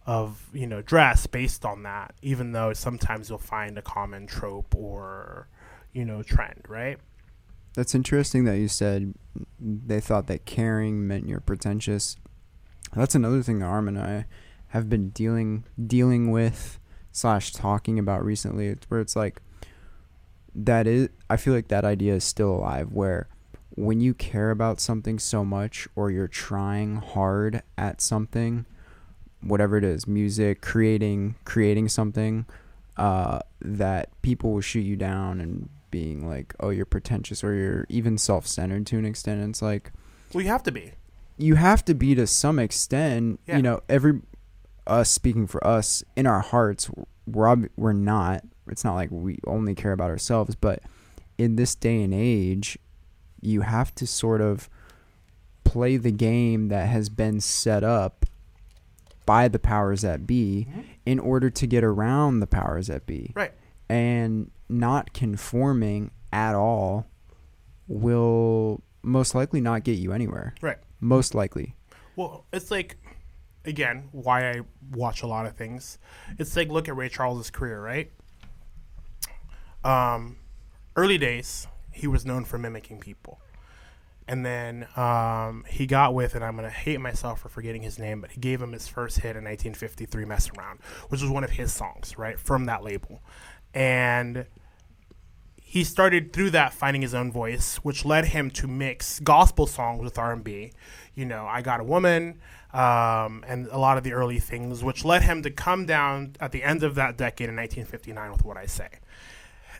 S3: of you know dress based on that even though sometimes you'll find a common trope or you know trend right
S1: That's interesting that you said they thought that caring meant you're pretentious. That's another thing that Arm and I have been dealing dealing with slash talking about recently. Where it's like that is I feel like that idea is still alive where when you care about something so much or you're trying hard at something, whatever it is, music, creating creating something, uh, that people will shoot you down and being like, oh, you're pretentious or you're even self centered to an extent. And it's like,
S3: well you have to be
S1: you have to be to some extent.
S3: Yeah.
S1: You know, every us speaking for us in our hearts, we're ob- we're not. It's not like we only care about ourselves, but in this day and age, you have to sort of play the game that has been set up by the powers that be
S3: Mhm.
S1: in order to get around the powers that be.
S3: right
S1: And not conforming at all will most likely not get you anywhere.
S3: right
S1: Most likely.
S3: Well, it's like, again, why I watch a lot of things. It's like look at Ray Charles's career, right? Um, early days, he was known for mimicking people, and then um, he got with, and I'm gonna hate myself for forgetting his name, but he gave him his first hit in 1953, "Mess Around," which was one of his songs, right, from that label, and he started through that finding his own voice, which led him to mix gospel songs with R and B. You know, I got a woman, um, and a lot of the early things, which led him to come down at the end of that decade in 1959 with what I say.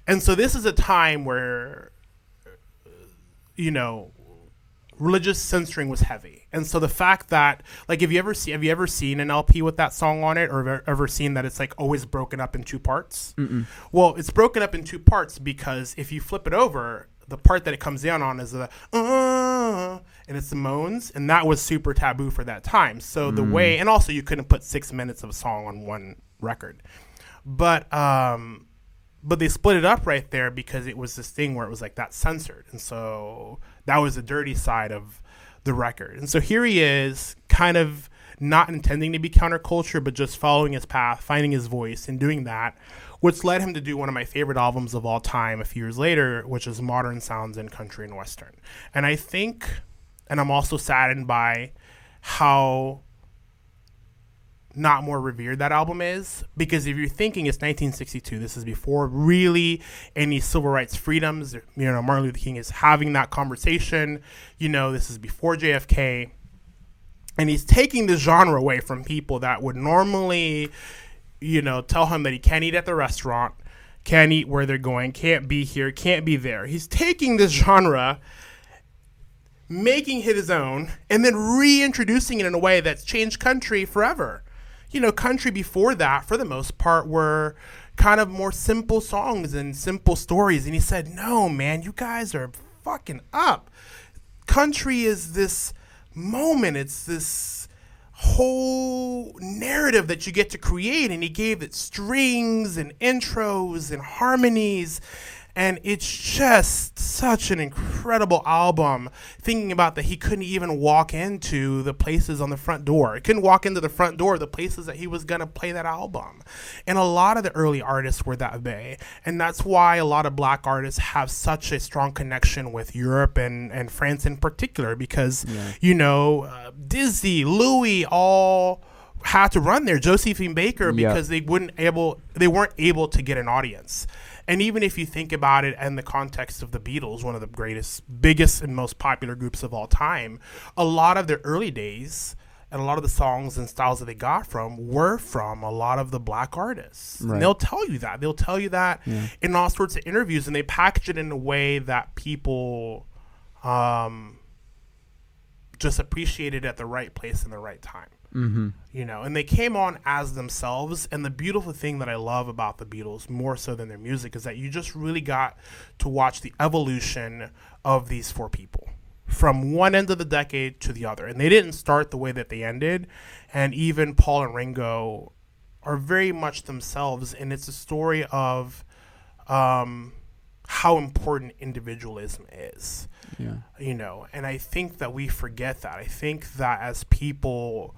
S3: And so this is a time where, you know, religious censoring was heavy, and so the fact that, like, have you ever see, have you ever seen an LP with that song on it, or ever- ever seen that it's like always broken up in two parts? Well, it's broken up in two parts because if you flip it over, the part that it comes down on is the uh, and it's the moans, and that was super taboo for that time. So the way, and also you couldn't put six minutes of a song on one record, but um, but they split it up right there because it was this thing where it was like that censored, and so that was the dirty side of the record. And so here he is, kind of not intending to be counterculture, but just following his path, finding his voice, and doing that, which led him to do one of my favorite albums of all time a few years later, which is Modern Sounds in Country and Western. And I think, and I'm also saddened by how not more revered that album is. Because if you're thinking it's 1962 this is before really any civil rights freedoms. You know martin luther king is having that conversation. You know this is before jfk and he's taking the genre away from people that would normally you know tell him that he can't eat at the restaurant can't eat where they're going can't be here can't be there. He's taking this genre making it his own and then reintroducing it in a way that's changed country forever. You know, country before that, for the most part, were kind of more simple songs and simple stories. And he said, No, man, you guys are fucking up. Country is this moment, it's this whole narrative that you get to create. And he gave it strings and intros and harmonies. And it's just such an incredible album. Thinking about that, he couldn't even walk into the places on the front door. He couldn't walk into the front door, the places that he was gonna play that album. And a lot of the early artists were that way, and that's why a lot of black artists have such a strong connection with Europe and and France in particular, because you know uh, Dizzy, Louis, all had to run there. Josephine Baker
S1: Yeah.
S3: because they wouldn't able they weren't able to get an audience. And even if you think about it in the context of the Beatles, one of the greatest, biggest, and most popular groups of all time, a lot of their early days and a lot of the songs and styles that they got from were from a lot of the black artists. And they'll tell you that. They'll tell you that in all sorts of interviews, and they package it in a way that people um, just appreciate it at the right place and the right time
S1: Mm-hmm.
S3: you know and they came on as themselves and the beautiful thing that i love about the beatles more so than their music is that you just really got to watch the evolution of these four people from one end of the decade to the other and they didn't start the way that they ended and even paul and ringo are very much themselves, and it's a story of um, how important individualism is.
S1: Yeah.
S3: You know, and I think that we forget that. I think that as people,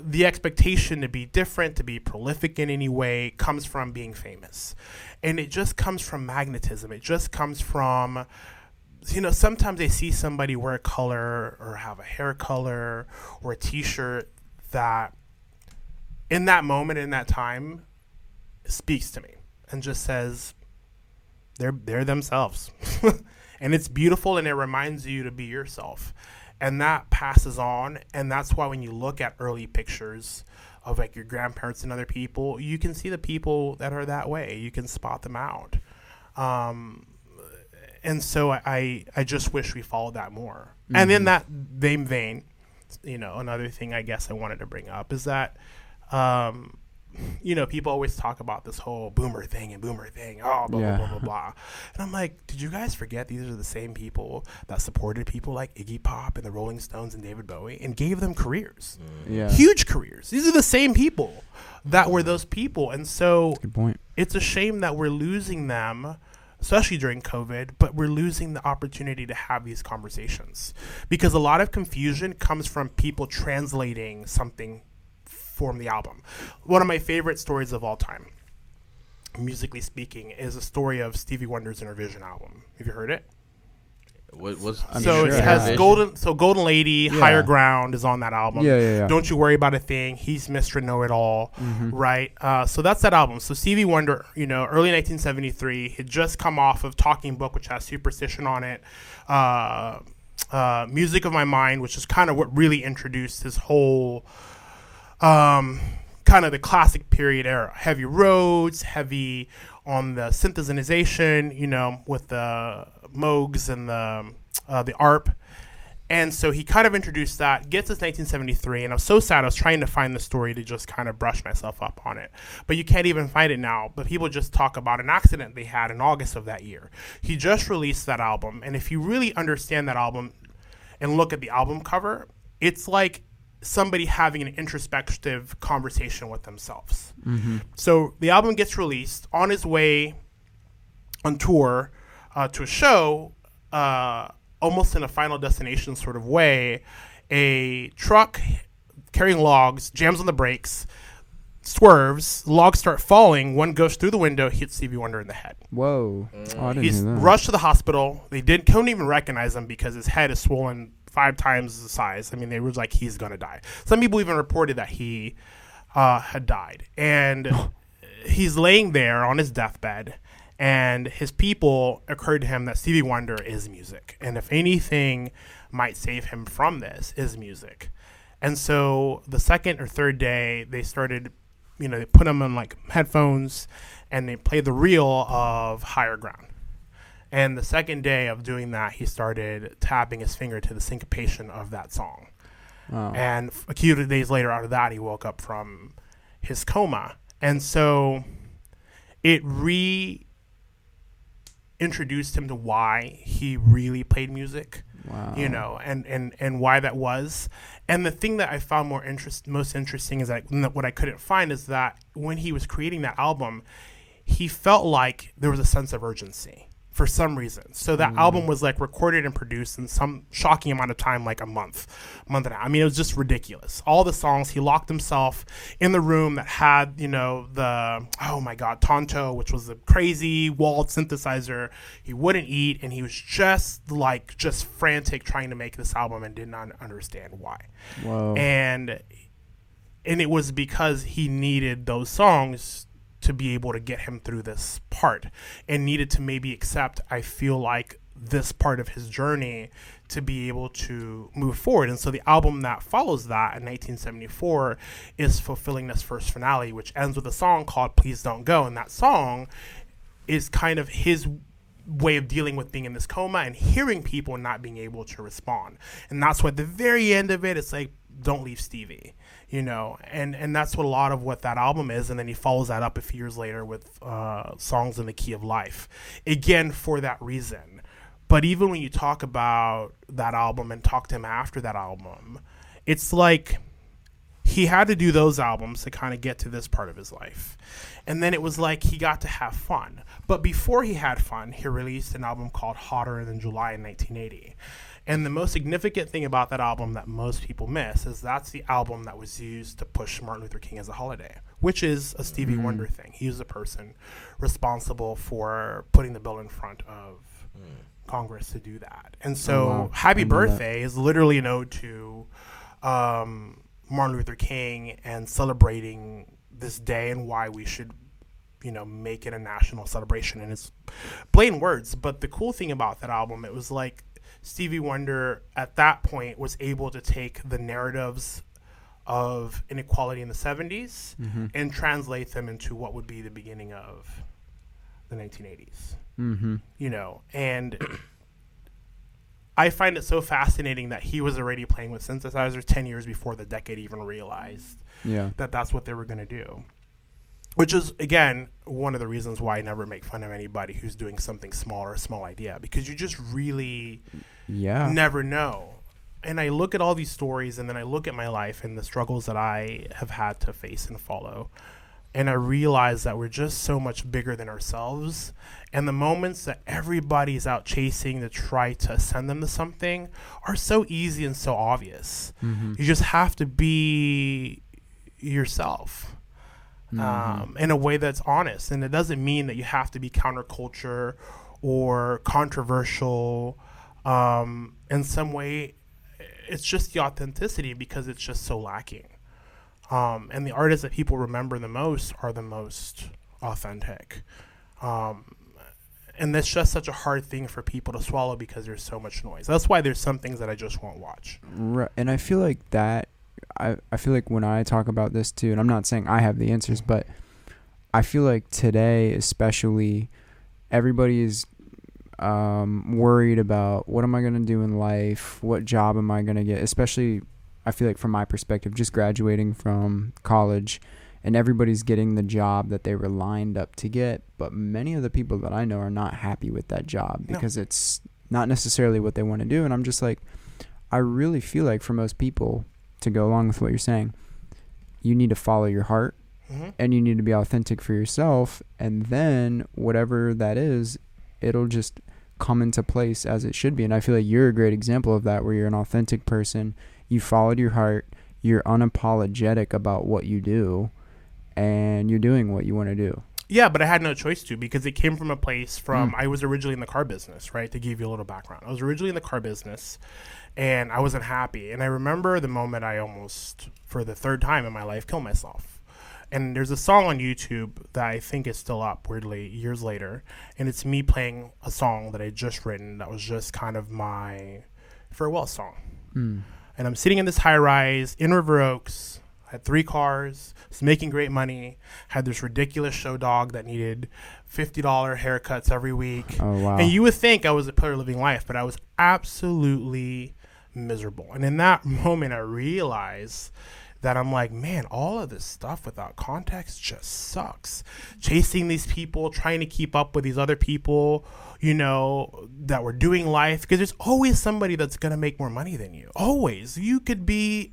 S3: the expectation to be different, to be prolific in any way, comes from being famous. And it just comes from magnetism. It just comes from, you know, sometimes I see somebody wear a color or have a hair color or a t shirt that in that moment, in that time, speaks to me and just says, they're they're themselves. and it's beautiful and it reminds you to be yourself. And that passes on and that's why when you look at early pictures of like your grandparents and other people, you can see the people that are that way. You can spot them out. Um, and so I, I just wish we followed that more. And in that same vein, you know, another thing I guess I wanted to bring up is that um, you know, people always talk about this whole boomer thing and boomer thing, oh, blah,
S1: Yeah.
S3: blah, blah, blah, blah. And I'm like, did you guys forget these are the same people that supported people like Iggy Pop and the Rolling Stones and David Bowie and gave them careers? Mm.
S1: Yeah.
S3: Huge careers. These are the same people that were those people. And so
S1: Good point.
S3: it's a shame that we're losing them, especially during COVID, but we're losing the opportunity to have these conversations because a lot of confusion comes from people translating something from the album. One of my favorite stories of all time, musically speaking, is a story of Stevie Wonder's Innervision album. Have you heard it?
S2: What was
S1: I'm
S3: so
S1: sure
S3: it has
S1: have.
S3: Golden. So Golden Lady,
S1: Yeah.
S3: Higher Ground is on that album.
S1: Yeah, yeah, yeah.
S3: Don't you worry about a thing. He's Mr. Know It All,
S1: Mm-hmm.
S3: right? Uh, so that's that album. So Stevie Wonder, you know, early 1973, had just come off of Talking Book, which has Superstition on it. Uh, uh, Music of My Mind, which is kind of what really introduced his whole um, kind of the classic period era. Heavy Rhodes, heavy on the synthesization, you know, with the Moogs and the uh, the ARP. And so he kind of introduced that, gets us 1973, and I'm so sad. I was trying to find the story to just kind of brush myself up on it. But you can't even find it now. But people just talk about an accident they had in August of that year. He just released that album. And if you really understand that album and look at the album cover, it's like somebody having an introspective conversation with themselves. So the album gets released on his way on tour uh, to a show, uh, almost in a final destination sort of way. A truck carrying logs jams on the brakes, swerves, logs start falling. One goes through the window, hits Stevie Wonder in the head.
S1: Whoa. Oh, I didn't
S3: He's
S1: hear that.
S3: rushed to the hospital. They didn't couldn't even recognize him because his head is swollen five times the size. I mean, they were like, he's gonna die. Some people even reported that he uh, had died, and he's laying there on his deathbed. And his people occurred to him that Stevie Wonder is music, and if anything might save him from this, is music. And so the second or third day, they started, you know, they put him on like headphones, and they played the reel of Higher Ground. And the second day of doing that, he started tapping his finger to the syncopation of that song.
S1: Wow.
S3: And a few days later, out of that, he woke up from his coma. And so it reintroduced him to why he really played music
S1: wow.
S3: you know, and, and, and why that was. And the thing that I found more interest, most interesting is that what I couldn't find is that when he was creating that album, he felt like there was a sense of urgency for some reason. So that hmm. album was like recorded and produced in some shocking amount of time, like a month, month and a half. I mean, it was just ridiculous. All the songs, he locked himself in the room that had, you know, the, oh my God, Tonto, which was the crazy walled synthesizer. He wouldn't eat and he was just like, just frantic trying to make this album and did not understand why
S1: Whoa.
S3: and and it was because he needed those songs to be able to get him through this part and needed to maybe accept i feel like this part of his journey to be able to move forward. And so the album that follows that in 1974 is Fulfillingness' First Finale which ends with a song called please don't go. And that song is kind of his way of dealing with being in this coma and hearing people and not being able to respond. And that's why at the very end of it, it's like, don't leave Stevie, you know, and and that's what a lot of what that album is. And then he follows that up a few years later with uh, songs in the key of life, again for that reason. But even when you talk about that album and talk to him after that album, it's like he had to do those albums to kind of get to this part of his life. And then it was like he got to have fun. But before he had fun, he released an album called Hotter Than July in 1980. And the most significant thing about that album that most people miss is that's the album that was used to push Martin Luther King as a holiday, which is a Stevie
S1: Mhm.
S3: Wonder thing. He was the person responsible for putting the bill in front of Congress to do that. And so,
S1: Oh, wow.
S3: Happy
S1: knew that.
S3: Birthday is literally an ode to um, Martin Luther King and celebrating this day and why we should, you know, make it a national celebration. And it's plain words. But the cool thing about that album, it was like Stevie Wonder at that point was able to take the narratives of inequality in the 70s
S1: Mm-hmm.
S3: and translate them into what would be the beginning of the 1980s
S1: Mm-hmm.
S3: you know, and I find it so fascinating that he was already playing with synthesizers 10 years before the decade even realized
S1: Yeah.
S3: that that's what they were going to do. Which is, again, one of the reasons why I never make fun of anybody who's doing something small or a small idea because you just really
S1: Yeah.
S3: never know. And I look at all these stories and then I look at my life and the struggles that I have had to face and follow. And I realize that we're just so much bigger than ourselves. And the moments that everybody's out chasing to try to ascend them to something are so easy and so obvious.
S1: Mm-hmm.
S3: You just have to be yourself
S1: Mm-hmm.
S3: um, in a way that's honest. And it doesn't mean that you have to be counterculture or controversial um, in some way. It's just the authenticity because it's just so lacking. Um, and the artists that people remember the most are the most authentic. Um, and that's just such a hard thing for people to swallow because there's so much noise. That's why there's some things that I just won't watch.
S1: Right. And I feel like that I, I feel like when I talk about this too, and I'm not saying I have the answers, but I feel like today especially everybody is um, worried about what am I gonna do in life, what job am I gonna get, especially I feel like from my perspective, just graduating from college and everybody's getting the job that they were lined up to get, but many of the people that I know are not happy with that job
S3: No.
S1: because it's not necessarily what they want to do and I'm just like I really feel like for most people to go along with what you're saying, you need to follow your heart
S3: Mm-hmm.
S1: and you need to be authentic for yourself and then whatever that is, it'll just come into place as it should be. And I feel like you're a great example of that where you're an authentic person, you followed your heart, you're unapologetic about what you do and you're doing what you want to do.
S3: Yeah, but I had no choice to because it came from a place from
S1: Mm.
S3: I was originally in the car business, right? To give you a little background. I was originally in the car business and I wasn't happy. And I remember the moment I almost for the third time in my life killed myself. And there's a song on YouTube that I think is still up weirdly years later, and it's me playing a song that I just written that was just kind of my farewell song
S1: Mm.
S3: and I'm sitting in this high rise in River Oaks. I had three cars, was making great money, had this ridiculous show dog that needed fifty dollar haircuts every week.
S1: Oh wow.
S3: And you would think I was a pillar living life, but I was absolutely miserable. And in that moment I realized that I'm like, man, all of this stuff without context just sucks. Chasing these people, trying to keep up with these other people, you know, that were doing life because there's always somebody that's going to make more money than you. Always. You could be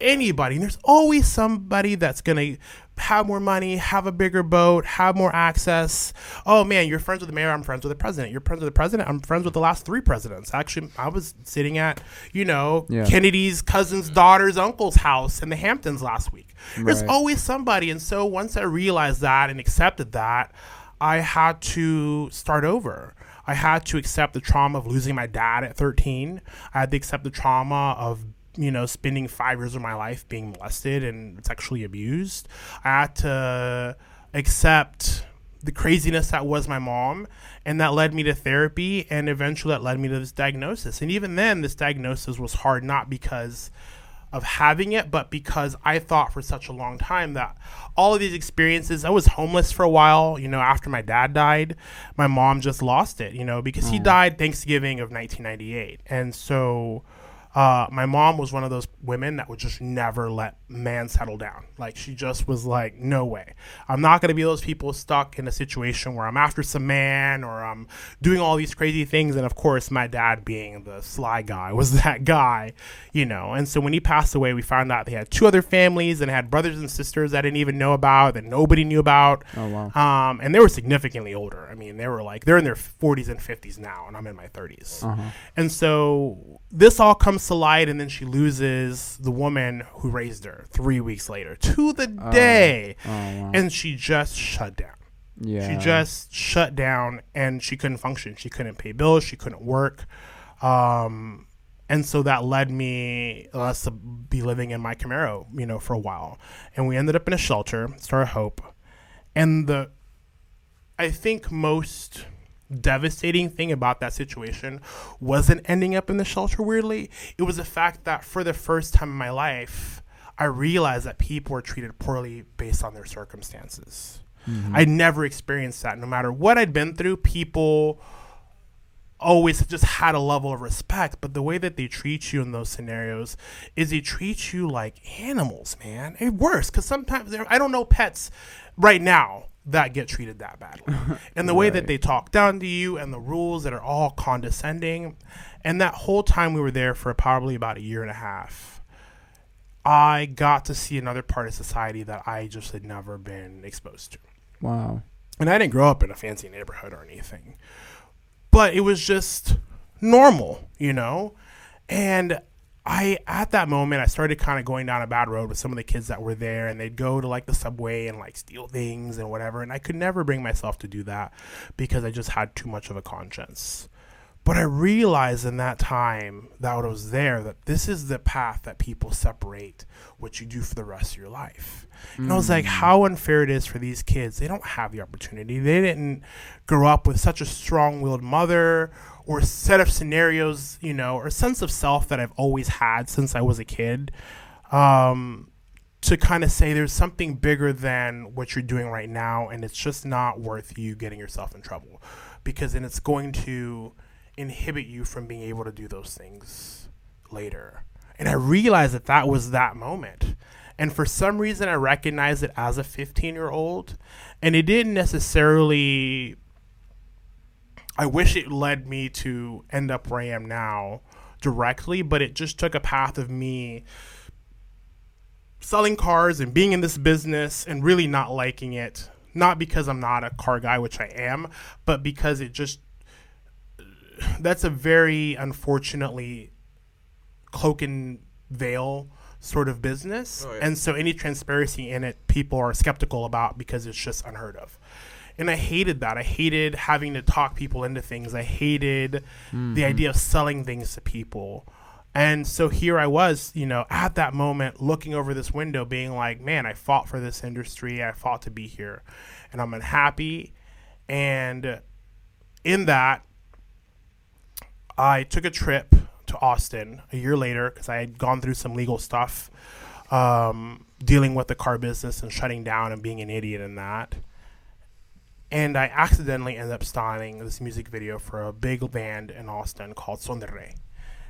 S3: anybody. And there's always somebody that's going to have more money, have a bigger boat, have more access. Oh man, you're friends with the mayor, I'm friends with the president. You're friends with the president, I'm friends with the last three presidents. Actually, I was sitting at, you know,
S1: Yeah.
S3: Kennedy's cousin's daughter's uncle's house in the Hamptons last week. There's always somebody. And so once I realized that and accepted that, I had to start over. I had to accept the trauma of losing my dad at 13. I had to accept the trauma of you know spending five years of my life being molested and sexually abused. I had to accept the craziness that was my mom, and that led me to therapy, and eventually that led me to this diagnosis. And even then, this diagnosis was hard not because of having it, but because I thought for such a long time that all of these experiences, I was homeless for a while, you know, after my dad died, my mom just lost it, you know, because he mm. died Thanksgiving of 1998. And so uh, my mom was one of those women that would just never let man settle down. Like she just was like, no way. I'm not going to be those people stuck in a situation where I'm after some man or I'm doing all these crazy things. And of course, my dad being the sly guy was that guy, you know. And so when he passed away, we found out they had two other families and had brothers and sisters I didn't even know about that nobody knew about.
S1: Oh wow.
S3: Um, and they were significantly older. I mean, they were like they're in their 40s and 50s now, and I'm in my 30s.
S1: Uh-huh.
S3: And so this all comes to light, and then she loses the woman who raised her three weeks later to the day,
S1: Oh wow.
S3: and she just shut down.
S1: yeah.
S3: She just shut down, and she couldn't function. She couldn't pay bills. She couldn't work. Um, and so that led me us to be living in my Camaro, you know, for a while. And we ended up in a shelter, Star Hope. And the, I think most devastating thing about that situation wasn't ending up in the shelter. Weirdly, it was the fact that for the first time in my life, I realized that people were treated poorly based on their circumstances. Mm-hmm. I never experienced that. No matter what I'd been through, people always just had a level of respect. But the way that they treat you in those scenarios is they treat you like animals, man. It worse because sometimes I don't know pets right now that get treated that badly, and the way that they talk down to you and the rules that are all condescending, and that whole time we were there for probably about a year and a half. I got to see another part of society that I just had never been exposed to
S1: wow.
S3: and I didn't grow up in a fancy neighborhood or anything, but it was just normal, you know. And I, at that moment, I started kind of going down a bad road with some of the kids that were there, and they'd go to like the subway and like steal things and whatever. And I could never bring myself to do that because I just had too much of a conscience. But I realized in that time that I was there that this is the path that people separate what you do for the rest of your life. And I was like, mm. how unfair it is for these kids. They don't have the opportunity. They didn't grow up with such a strong willed mother or set of scenarios, you know, or sense of self that I've always had since I was a kid. Um, to kind of say there's something bigger than what you're doing right now, and it's just not worth you getting yourself in trouble because then it's going to inhibit you from being able to do those things later. And I realized that that was that moment. And for some reason, I recognized it as a 15 year old. And it didn't necessarily, I wish it led me to end up where I am now directly, but it just took a path of me selling cars and being in this business and really not liking it. Not because I'm not a car guy, which I am, but because it just that's a very unfortunately cloak and veil sort of business.
S2: Oh, yeah.
S3: And so any transparency in it, people are skeptical about because it's just unheard of. And I hated that. I hated having to talk people into things. I hated the idea of selling things to people. And so here I was, you know, at that moment, looking over this window, being like, man, I fought for this industry. I fought to be here. And I'm unhappy. And in that, I took a trip to Austin a year later because I had gone through some legal stuff, um, dealing with the car business and shutting down and being an idiot in that. And I accidentally ended up styling this music video for a big band in Austin called Son de Rey.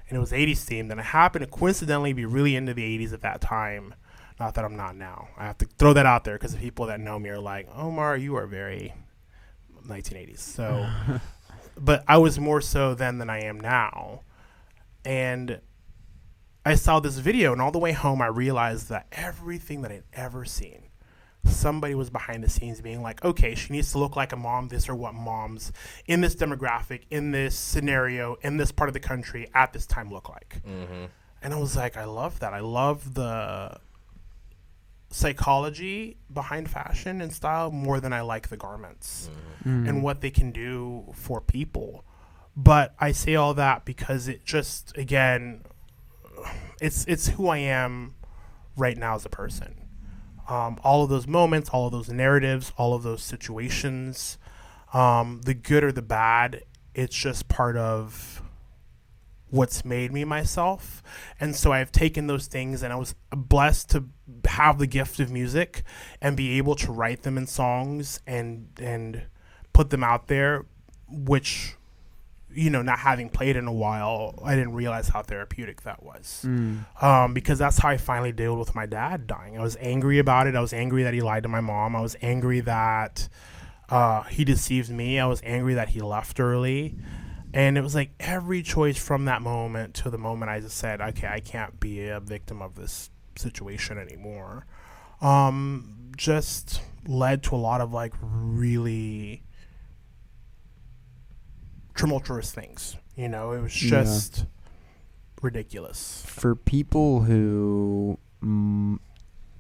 S3: And it was 80s themed, and I happened to coincidentally be really into the 80s at that time. Not that I'm not now. I have to throw that out there because the people that know me are like, Omar, you are very 1980s. So but I was more so then than I am now. And I saw this video, and all the way home, I realized that everything that I'd ever seen, somebody was behind the scenes being like, okay, she needs to look like a mom. This or what moms in this demographic, in this scenario, in this part of the country at this time look like.
S2: Mm-hmm.
S3: And I was like, I love that. I love the psychology behind fashion and style more than I like the garments
S1: Mm.
S3: and what they can do for people. But I say all that because it just again it's it's who I am right now as a person. Um, all of those moments, all of those narratives, all of those situations, um, the good or the bad, it's just part of what's made me myself. And so I've taken those things and I was blessed to have the gift of music and be able to write them in songs and and put them out there which you know, not having played in a while, I didn't realize how therapeutic that was.
S1: Mm.
S3: Um, because that's how I finally dealt with my dad dying. I was angry about it. I was angry that he lied to my mom. I was angry that uh, he deceived me. I was angry that he left early. And it was like every choice from that moment to the moment I just said, okay, I can't be a victim of this situation anymore. Um, just led to a lot of like really tumultuous things. You know, it was
S1: Yeah.
S3: just ridiculous.
S1: For people who, mm,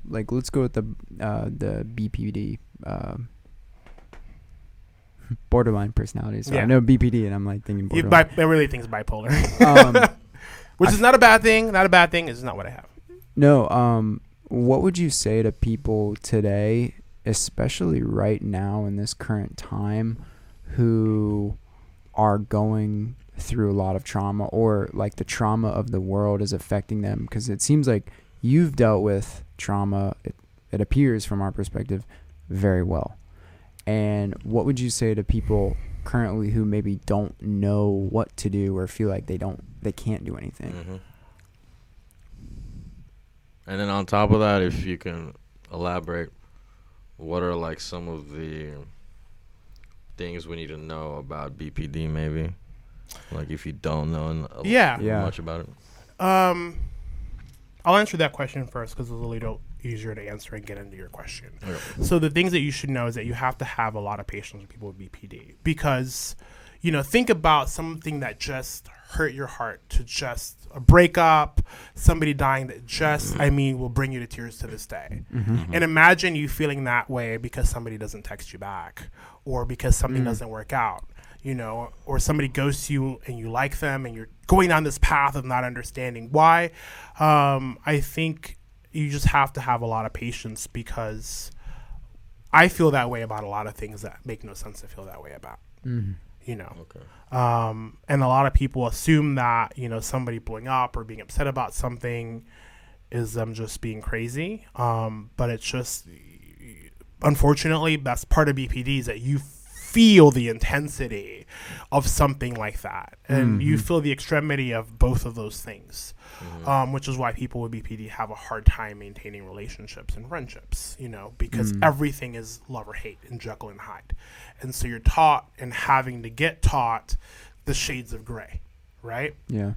S1: like, let's go with the uh, the BPD. Uh, borderline personality. So I
S3: Yeah.
S1: know BPD, and I'm like thinking borderline.
S3: bi- everything is bipolar,
S1: um,
S3: which
S1: I-
S3: is not a bad thing. Not a bad thing. It's not what I have.
S1: No, um what would you say to people today, especially right now in this current time who are going through a lot of trauma or like the trauma of the world is affecting them because it seems like you've dealt with trauma it, it appears from our perspective very well. And what would you say to people currently who maybe don't know what to do or feel like they don't they can't do anything?
S2: hmm And then on top of that, if you can elaborate, what are like some of the things we need to know about BPD? Maybe, like if you don't know n- a-
S3: Yeah.
S1: Yeah.
S2: much about it.
S3: Um, I'll answer that question first because it's a little easier to answer and get into your question.
S2: Okay.
S3: So the things that you should know is that you have to have a lot of patience with people with BPD because, you know, think about something that just hurt your heart to just a breakup, somebody dying that just, I mean, will bring you to tears to this day.
S1: Mm-hmm.
S3: And imagine you feeling that way because somebody doesn't text you back or because something
S1: Mm.
S3: doesn't work out, you know, or somebody ghosts you and you like them and you're going down this path of not understanding why. Um, I think you just have to have a lot of patience because I feel that way about a lot of things that make no sense to feel that way about,
S1: Mm-hmm.
S3: You know.
S2: Okay.
S3: Um, and a lot of people assume that you know somebody blowing up or being upset about something is them just being crazy. Um, but it's just unfortunately that's part of BPD is that you feel the intensity of something like that, and you
S1: Mhm.
S3: feel the extremity of both of those things.
S2: Mhm.
S3: Um, which is why people with BPD have a hard time maintaining relationships and friendships, you know, because
S1: Mm.
S3: everything is love or hate and Jekyll and Hyde. And so you're taught and having to get taught the shades of gray, right?
S1: Yeah.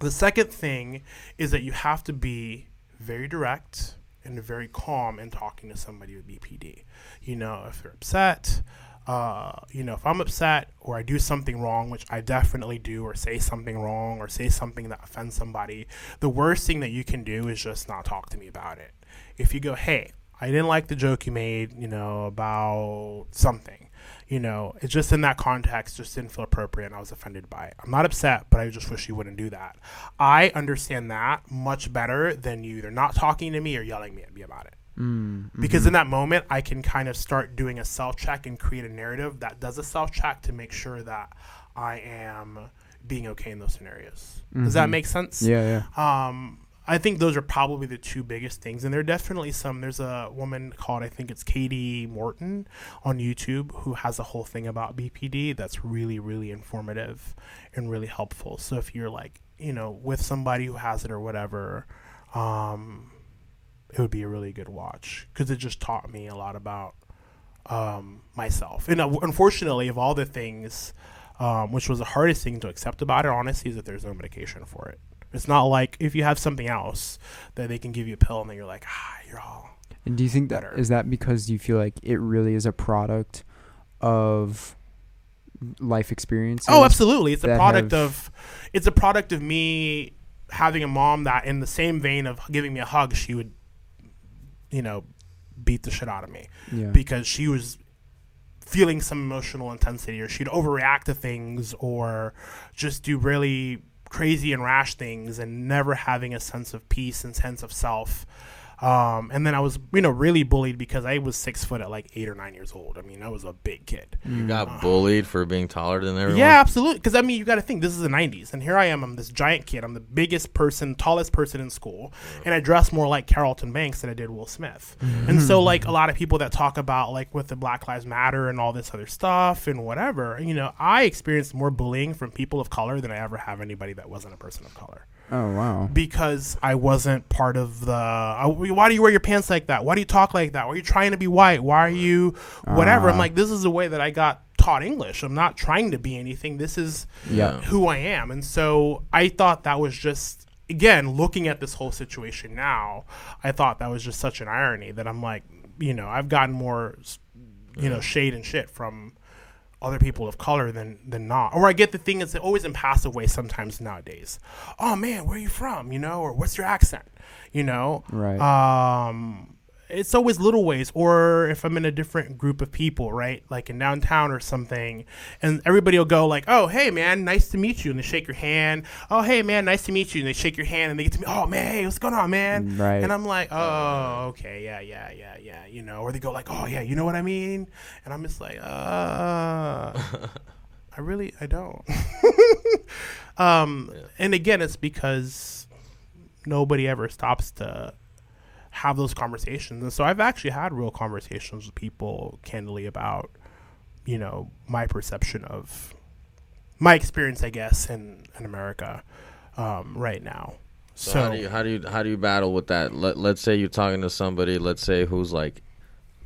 S3: The second thing is that you have to be very direct and very calm in talking to somebody with BPD. You know, if they're upset, uh, you know, if I'm upset or I do something wrong, which I definitely do, or say something wrong or say something that offends somebody, the worst thing that you can do is just not talk to me about it. If you go, hey, I didn't like the joke you made, you know, about something. You know, it's just in that context, just didn't feel appropriate and I was offended by it. I'm not upset, but I just wish you wouldn't do that. I understand that much better than you either not talking to me or yelling at me about it.
S1: Mm,
S3: Because
S1: mhm.
S3: in that moment, I can kind of start doing a self check and create a narrative that does a self check to make sure that I am being okay in those scenarios. Does that
S1: Mhm.
S3: make sense?
S1: yeah, yeah.
S3: Um, I think those are probably the two biggest things, and there are definitely some. There's a woman called I think it's Kati Morton on YouTube who has a whole thing about BPD that's really really informative and really helpful. So if you're like you know with somebody who has it or whatever, um, it would be a really good watch because it just taught me a lot about um, myself. And uh, unfortunately, of all the things, um, which was the hardest thing to accept about it, honestly, is that there's no medication for it. It's not like if you have something else that they can give you a pill and then you're like, ah, you're all.
S1: And do you think that
S3: better.
S1: is that because you feel like it really is a product of life experiences?
S3: Oh, absolutely. It's a product of, it's a product of me having a mom that, in the same vein of giving me a hug, she would, you know, beat the shit out of me.
S1: Yeah.
S3: because she was feeling some emotional intensity or she'd overreact to things or just do really crazy and rash things and never having a sense of peace and sense of self Um, and then I was, you know, really bullied because I was six foot at like eight or nine years old. I mean, I was a big kid.
S2: You got bullied for being taller than everyone.
S3: Yeah, absolutely. Because I mean, you got to think this is the '90s, and here I am. I'm this giant kid. I'm the biggest person, tallest person in school, and I dress more like Carlton Banks than I did Will Smith. And so, like a lot of people that talk about like with the Black Lives Matter and all this other stuff and whatever, you know, I experienced more bullying from people of color than I ever have anybody that wasn't a person of color
S1: Oh wow.
S3: because I wasn't part of the. I- why do you wear your pants like that? Why do you talk like that? Why are you trying to be white? Why are you whatever? I'm
S1: Ah.
S3: like, this is the way that I got taught English. I'm not trying to be anything. This is
S1: Yeah.
S3: who I am. And so I thought that was just. Again, looking at this whole situation now, I thought that was just such an irony that I'm like, you know, I've gotten more, you know, shade and shit from other people of color than than not. Or I get the thing is always in passive ways sometimes nowadays. Oh man, where are you from? You know, or what's your accent? You know,
S1: Right.
S3: Um, it's always little ways. Or if I'm in a different group of people, right, like in downtown or something, and everybody will go like, "Oh hey man, nice to meet you," and they shake your hand. "Oh hey man, nice to meet you," and they shake your hand, and they get to me, "Oh man, hey, what's going on, man?"
S1: Right.
S3: And I'm like, "Oh okay, yeah, yeah, yeah, yeah," you know. Or they go like, "Oh yeah, you know what I mean?" And I'm just like, "Uh." I really I don't. um, and again, it's because nobody ever stops to have those conversations, and so I've actually had real conversations with people candidly about, you know, my perception of my experience, I guess, in in America um, right now.
S2: So,
S3: So,
S2: how do you how do you how do you battle with that? Let Let's say you're talking to somebody. Let's say who's like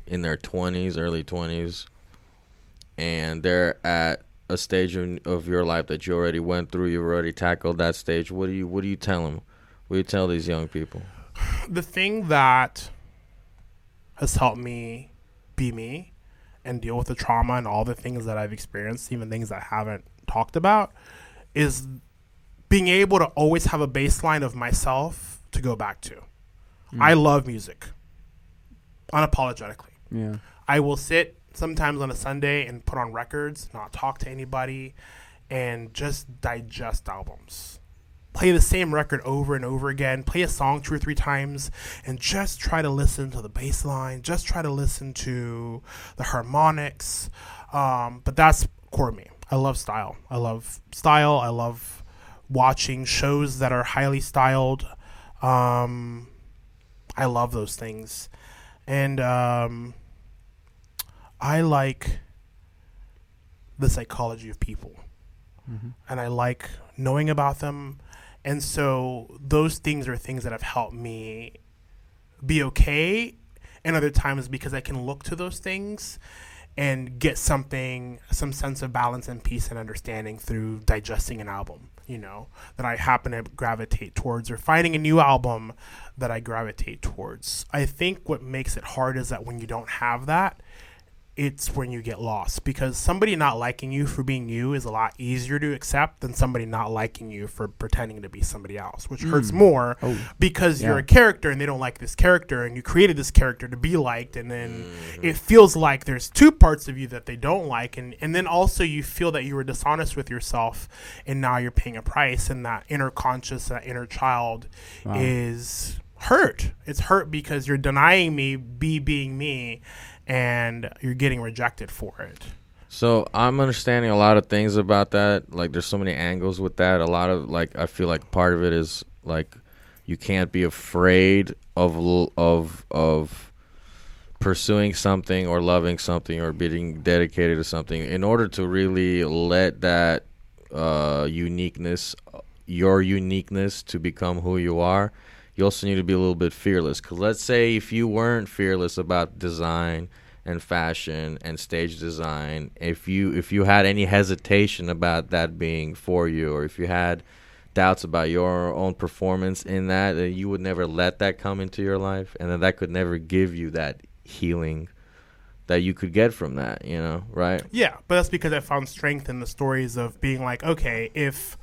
S2: in their twenties, early twenties, and they're at a stage in, of your life that you already went through. You've already tackled that stage. What do you What do you tell them? What do you tell these young people?
S3: The thing that has helped me be me and deal with the trauma and all the things that I've experienced, even things I haven't talked about, is being able to always have a baseline of myself to go back to. Mm. I love music, unapologetically.
S1: yeah.
S3: I will sit sometimes on a Sunday and put on records, not talk to anybody, and just digest albums. Play the same record over and over again, play a song two or three times, and just try to listen to the bass line, just try to listen to the harmonics. Um, but that's core me. I love style. I love style. I love watching shows that are highly styled. Um, I love those things. And um, I like the psychology of people. And I like knowing about them. And so those things are things that have helped me be okay. And other times because I can look to those things and get something, some sense of balance and peace and understanding through digesting an album, you know, that I happen to gravitate towards or finding a new album that I gravitate towards. I think what makes it hard is that when you don't have that, it's when you get lost because somebody not liking you for being you is a lot easier to accept than somebody not liking you for pretending to be somebody else, which hurts mm. more
S1: Oh,
S3: because you're a character and they don't like this character and you created this character to be liked and then mm-hmm. it feels like there's two parts of you that they don't like and, and then also you feel that you were dishonest with yourself and now you're paying a price and that inner conscious that inner child
S1: Wow.
S3: is hurt. It's hurt because you're denying me be being me and you're getting rejected for it
S2: So I'm understanding a lot of things about that. Like there's so many angles with that. A lot of like I feel like part of it is like you can't be afraid of of of pursuing something or loving something or being dedicated to something in order to really let that uh, uniqueness your uniqueness to become who you are you also need to be a little bit fearless. Because let's say if you weren't fearless about design and fashion and stage design if you if you had any hesitation about that being for you or if you had doubts about your own performance in that then you would never let that come into your life and then that could never give you that healing that you could get from that you know right?
S3: Yeah, but that's because I found strength in the stories of being like, okay, if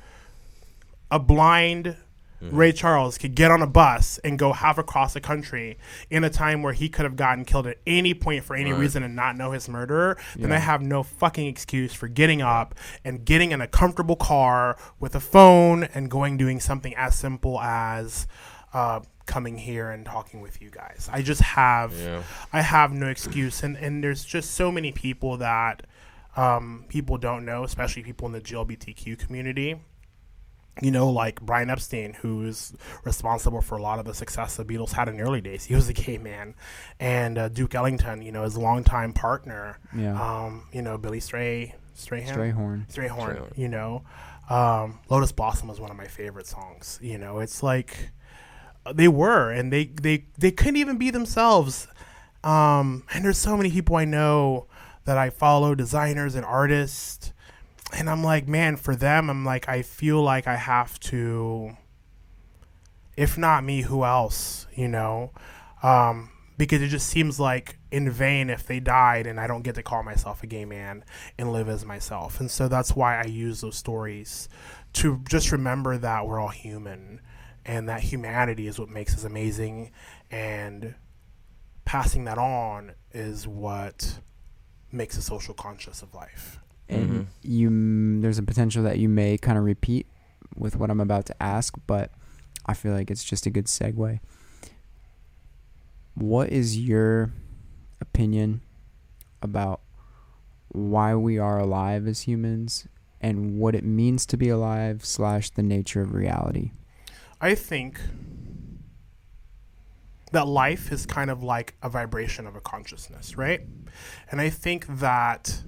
S3: a blind Ray Charles could get on a bus and go half across the country in a time where he could have gotten killed at any point for any
S2: Right.
S3: reason and not know his murderer, then I have no fucking excuse for getting up and getting in a comfortable car with a phone and going doing something as simple as uh, coming here and talking with you guys. I just have
S2: Yeah.
S3: I have no excuse, and and there's just so many people that um, people don't know, especially people in the GLBTQ community. You know, like Brian Epstein, who's responsible for a lot of the success the Beatles had in the early days. He was a gay man, and uh, Duke Ellington, you know, his longtime partner.
S1: Yeah.
S3: Um, you know, Billy Stray, Strahan,
S1: Strayhorn.
S3: Strayhorn.
S2: Strayhorn.
S3: You know, um, Lotus Blossom was one of my favorite songs. You know, it's like uh, they were, and they they they couldn't even be themselves. Um, and there's so many people I know that I follow, designers and artists, and I'm like, man, for them, I'm like, I feel like I have to. If not me, who else? You know, um, because it just seems like in vain if they died and I don't get to call myself a gay man and live as myself. And so that's why I use those stories to just remember that we're all human and that humanity is what makes us amazing and passing that on is what makes a social conscious of life.
S1: And
S2: Mhm.
S1: you there's a potential that you may kind of repeat with what I'm about to ask, but I feel like it's just a good segue. What is your opinion about why we are alive as humans and what it means to be alive slash the nature of reality?
S3: I think that life is kind of like a vibration of a consciousness, right? And I think that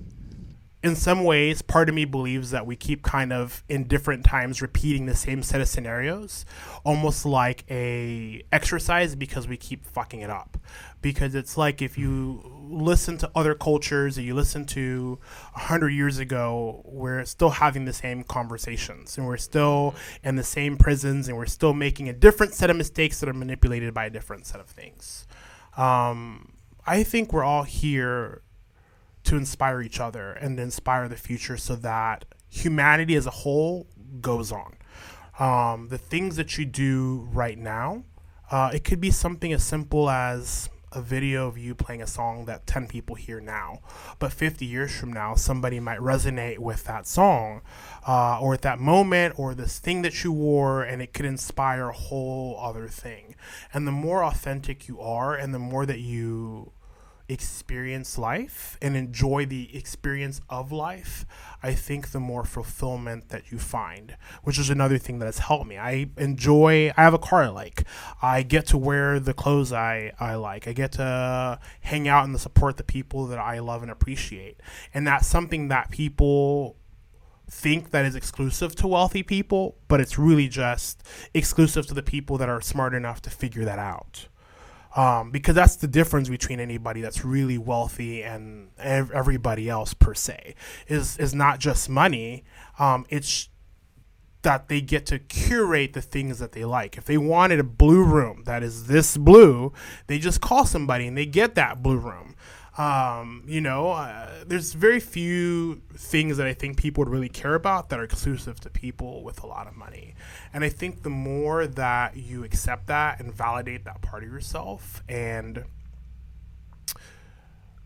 S3: in some ways, part of me believes that we keep kind of in different times repeating the same set of scenarios, almost like a exercise because we keep fucking it up. Because it's like if you listen to other cultures, or you listen to a hundred years ago, we're still having the same conversations, and we're still in the same prisons, and we're still making a different set of mistakes that are manipulated by a different set of things. Um, I think we're all here to inspire each other and inspire the future so that humanity as a whole goes on. Um, the things that you do right now, uh, it could be something as simple as a video of you playing a song that 10 people hear now. But 50 years from now, somebody might resonate with that song uh, or at that moment or this thing that you wore, and it could inspire a whole other thing. And the more authentic you are, and the more that you experience life and enjoy the experience of life, I think the more fulfillment that you find, which is another thing that has helped me. I enjoy, I have a car I like. I get to wear the clothes I, I like. I get to hang out and support the people that I love and appreciate. And that's something that people think that is exclusive to wealthy people, but it's really just exclusive to the people that are smart enough to figure that out um, because that's the difference between anybody that's really wealthy and ev- everybody else per se is is not just money. Um, it's that they get to curate the things that they like. If they wanted a blue room that is this blue they just call somebody and they get that blue room um, you know, uh, there's very few things that I think people would really care about that are exclusive to people with a lot of money. And I think the more that you accept that and validate that part of yourself and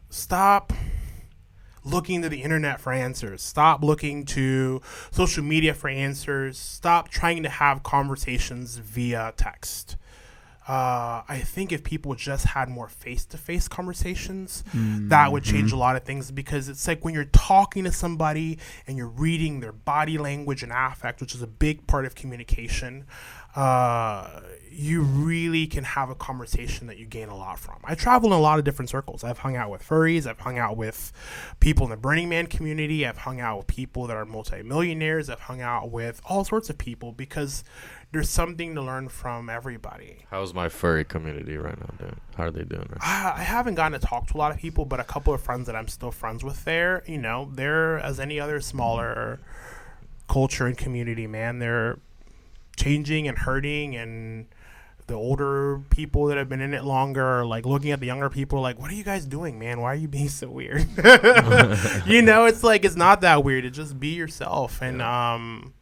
S3: stop looking to the internet for answers. Stop looking to social media for answers. Stop trying to have conversations via text. Uh, I think if people just had more face to face conversations, that would change a lot of things because it's like when you're talking to somebody and you're reading their body language and affect, which is a big part of communication, uh, you really can have a conversation that you gain a lot from. I travel in a lot of different circles. I've hung out with furries, I've hung out with people in the Burning Man community, I've hung out with people that are multimillionaires, I've hung out with all sorts of people because there's something to learn from everybody.
S2: How's my furry community right now doing? How are they doing? Right?
S3: I I haven't gotten to talk to a lot of people, but a couple of friends that I'm still friends with there, you know, they're as any other smaller culture and community, man. They're changing and hurting and the older people that have been in it longer are like looking at the younger people like what are you guys doing man? Why are you being so weird? You know it's like it's not that weird. It's just be yourself. And um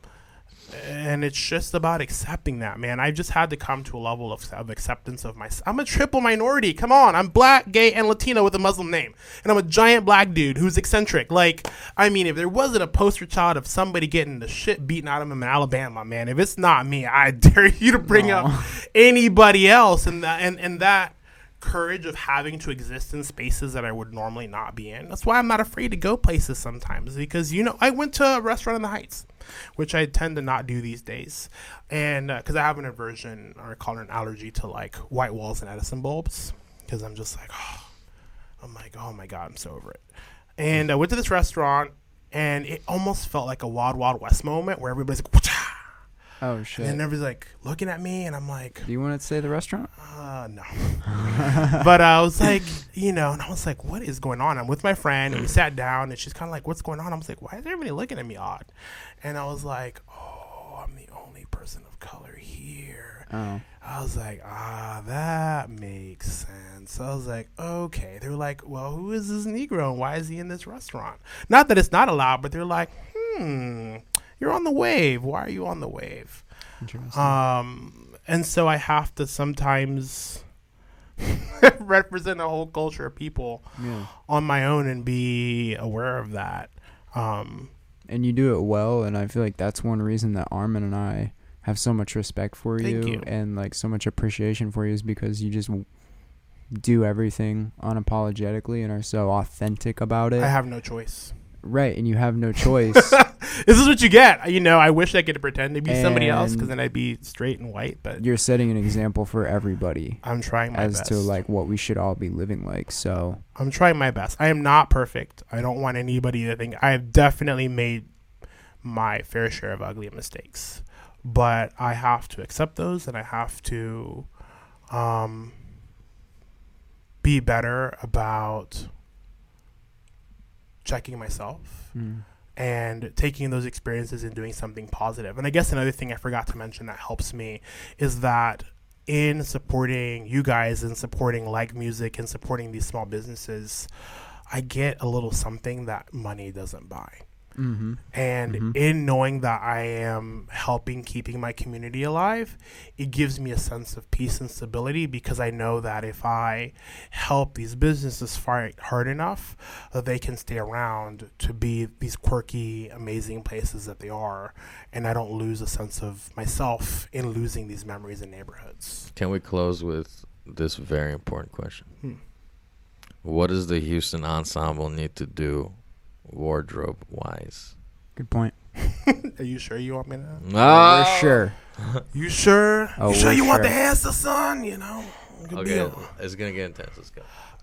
S3: and it's just about accepting that, man. I just had to come to a level of, of acceptance of myself. I'm a triple minority. Come on, I'm black, gay, and Latino with a Muslim name, and I'm a giant black dude who's eccentric. Like, I mean, if there wasn't a poster child of somebody getting the shit beaten out of him in Alabama, man, if it's not me, I dare you to bring up anybody else, and that and and that courage of having to exist in spaces that I would normally not be in. That's why I'm not afraid to go places sometimes because you know I went to a restaurant in the Heights, which I tend to not do these days, and uh, because I have an aversion or call it an allergy to like white walls and Edison bulbs because I'm just like oh, I'm like oh my god I'm so over it, and I went to this restaurant and it almost felt like a Wild Wild West moment where everybody's like.
S1: Oh shit.
S3: And everybody's like looking at me, and I'm like,
S1: Do you want to say the restaurant?
S3: uh, no. but I was like, you know, and I was like, what is going on? I'm with my friend, and we sat down, and she's kind of like, what's going on? I was like, why is everybody looking at me odd? And I was like, oh, I'm the only person of color here.
S1: Oh.
S3: I was like, ah, that makes sense. I was like, okay. They were like, well, who is this Negro and why is he in this restaurant? Not that it's not allowed, but they're like, hmm, you're on the wave. Why are you on the wave?
S1: Interesting.
S3: Um, and so I have to sometimes represent a whole culture of people
S1: yeah.
S3: on my own and be aware of that. Um,
S1: And you do it well, and I feel like that's one reason that Armin and I have so much respect for you,
S3: you.
S1: and like so much appreciation for you is because you just do everything unapologetically and are so authentic about it.
S3: I have no choice.
S1: Right, and you have no choice.
S3: This is what you get. You know, I wish I could pretend to be somebody else because then I'd be straight and white. But
S1: You're setting an example for everybody
S3: I'm trying my
S1: as
S3: best.
S1: to like what we should all be living like. So
S3: I'm trying my best. I am not perfect. I don't want anybody to think I have definitely made my fair share of ugly mistakes, but I have to accept those and I have to um, be better about checking myself
S1: mm,
S3: and taking those experiences and doing something positive. And I guess another thing I forgot to mention that helps me is that in supporting you guys and supporting like music and supporting these small businesses, I get a little something that money doesn't buy.
S1: Mm-hmm.
S3: And
S1: Mhm.
S3: in knowing that I am helping keeping my community alive, it gives me a sense of peace and stability because I know that if I help these businesses fight hard enough, that they can stay around to be these quirky, amazing places that they are, and I don't lose a sense of myself in losing these memories and neighborhoods.
S2: Can we close with this very important question?
S3: Hmm.
S2: What does the Houston ensemble need to do wardrobe wise?
S1: good point.
S3: Are you sure you want me to?
S2: Ah!
S1: For sure.
S3: You sure?
S1: Oh,
S3: you sure
S1: we're
S3: you want the
S1: sure.
S3: answer, son? You know. Good
S2: Okay,
S3: deal.
S2: it's gonna get intense. Let's go.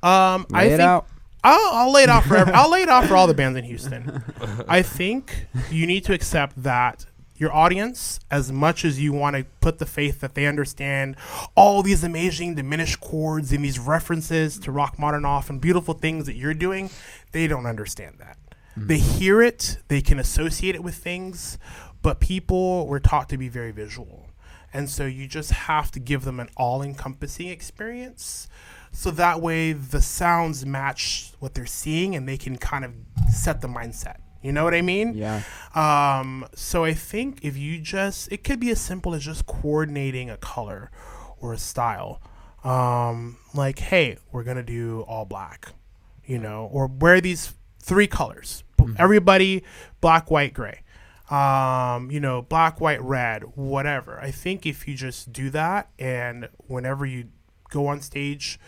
S3: Um, I
S1: it
S3: think
S1: out.
S3: I'll, I'll lay it out for every, I'll lay it out for all the bands in Houston. I think you need to accept that your audience, as much as you want to put the faith that they understand all these amazing diminished chords and these references to Rachmaninoff and beautiful things that you're doing, they don't understand that. They hear it, they can associate it with things, but people were taught to be very visual. And so you just have to give them an all encompassing experience. So that way the sounds match what they're seeing and they can kind of set the mindset. You know what I mean?
S1: Yeah.
S3: Um, so I think if you just, it could be as simple as just coordinating a color or a style. Um, like, hey, we're going to do all black, you know, or wear these three colors. B- Everybody black, white, gray. Um, you know, black, white, red, whatever. I think if you just do that and whenever you go on stage,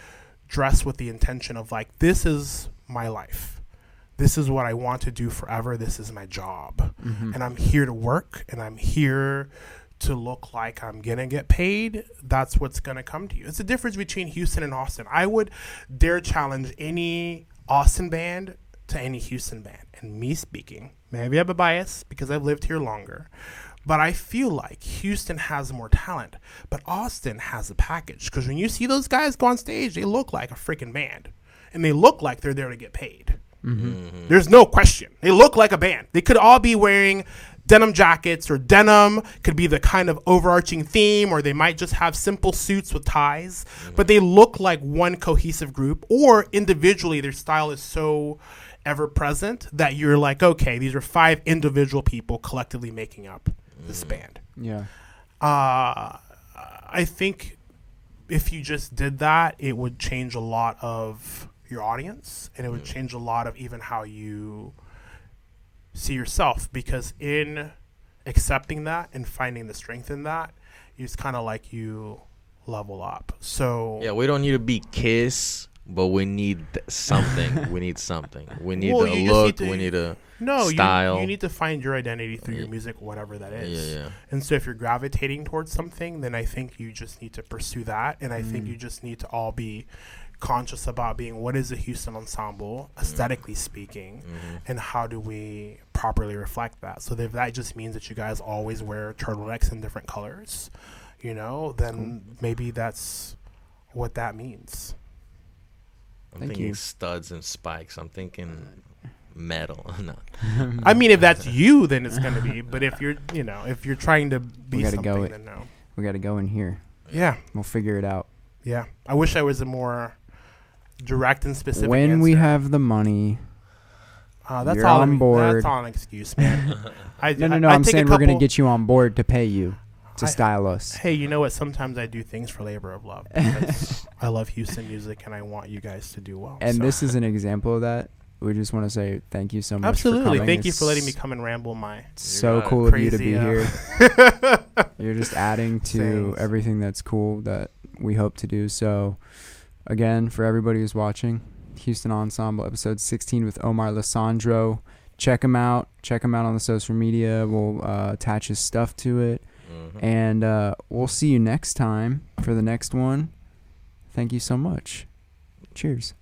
S3: dress with the intention of like, this is my life this is what I want to do forever. This is my job. And I'm here to work and I'm here to look like I'm going to get paid. That's what's going to come to you. It's the difference between Houston and Austin. I would dare challenge any Austin band to any Houston band. And me speaking, maybe I have a bias because I've lived here longer. But I feel like Houston has more talent, but Austin has a package. Because when you see those guys go on stage, they look like a freaking band. And they look like they're there to get paid. Mm-hmm. Mm-hmm. There's no question. They look like a band. They could all be wearing denim jackets or denim could be the kind of overarching theme or they might just have simple suits with ties, mm-hmm. but they look like one cohesive group or individually their style is so ever present that you're like, okay, these are five individual people collectively making up this
S2: Mm.
S3: band.
S1: Yeah.
S3: Uh, I think if you just did that, it would change a lot of your audience, and it would
S2: Mm.
S3: change a lot of even how you see yourself. Because in accepting that and finding the strength in that, it's kind of like you level up. So
S2: Yeah, we don't need to be Kiss, but we need something. we need something. We need
S3: Well,
S2: a
S3: you just
S2: look.
S3: need to-
S2: we need a
S3: no,
S2: style.
S3: you need to find your identity through your music, whatever that is.
S2: yeah, yeah.
S3: And so if you're gravitating towards something, then I think you just need to pursue that. And I think
S1: Mm.
S3: you just need to all be conscious about being what is a Houston ensemble, aesthetically speaking,
S2: Mhm.
S3: and how do we properly reflect that. So if that just means that you guys always wear turtlenecks in different colors, you know, then maybe that's what that means.
S2: I'm
S1: Thank
S2: thinking
S1: you.
S2: studs and spikes. I'm thinking metal. no.
S3: I mean, if that's you, then it's going to be. But if you're, you know, if you're trying to be
S1: gotta
S3: something,
S1: go it.
S3: then no.
S1: we got to go in here.
S3: Yeah,
S1: We'll figure it out.
S3: yeah. I wish I was a more direct and specific.
S1: when we
S3: answer.
S1: have the money.
S3: Uh, that's
S1: You're
S3: all.
S1: on
S3: an-
S1: board.
S3: That's all an excuse, man. I,
S1: No, no, no.
S3: I
S1: I'm
S3: take a
S1: saying we're going to
S3: couple-
S1: get you on board to pay you to
S3: I-
S1: style us.
S3: Hey, you know what? Sometimes I do things for labor of love because I love Houston music and I want you guys to do well.
S1: And
S3: so.
S1: this is an example of that. We just want to say thank you so much. For
S3: absolutely. Thank you for letting me come and ramble my.
S1: So cool of you to be
S3: uh,
S1: here. You're just adding to
S3: Thanks.
S1: everything that's cool that we hope to do. So, again, for everybody who's watching, Houston Ensemble episode 16 with Omar Lissandro. Check him out. Check him out on the social media. We'll uh, attach his stuff to it.
S2: Mhm.
S1: And uh, we'll see you next time for the next one. Thank you so much. Cheers.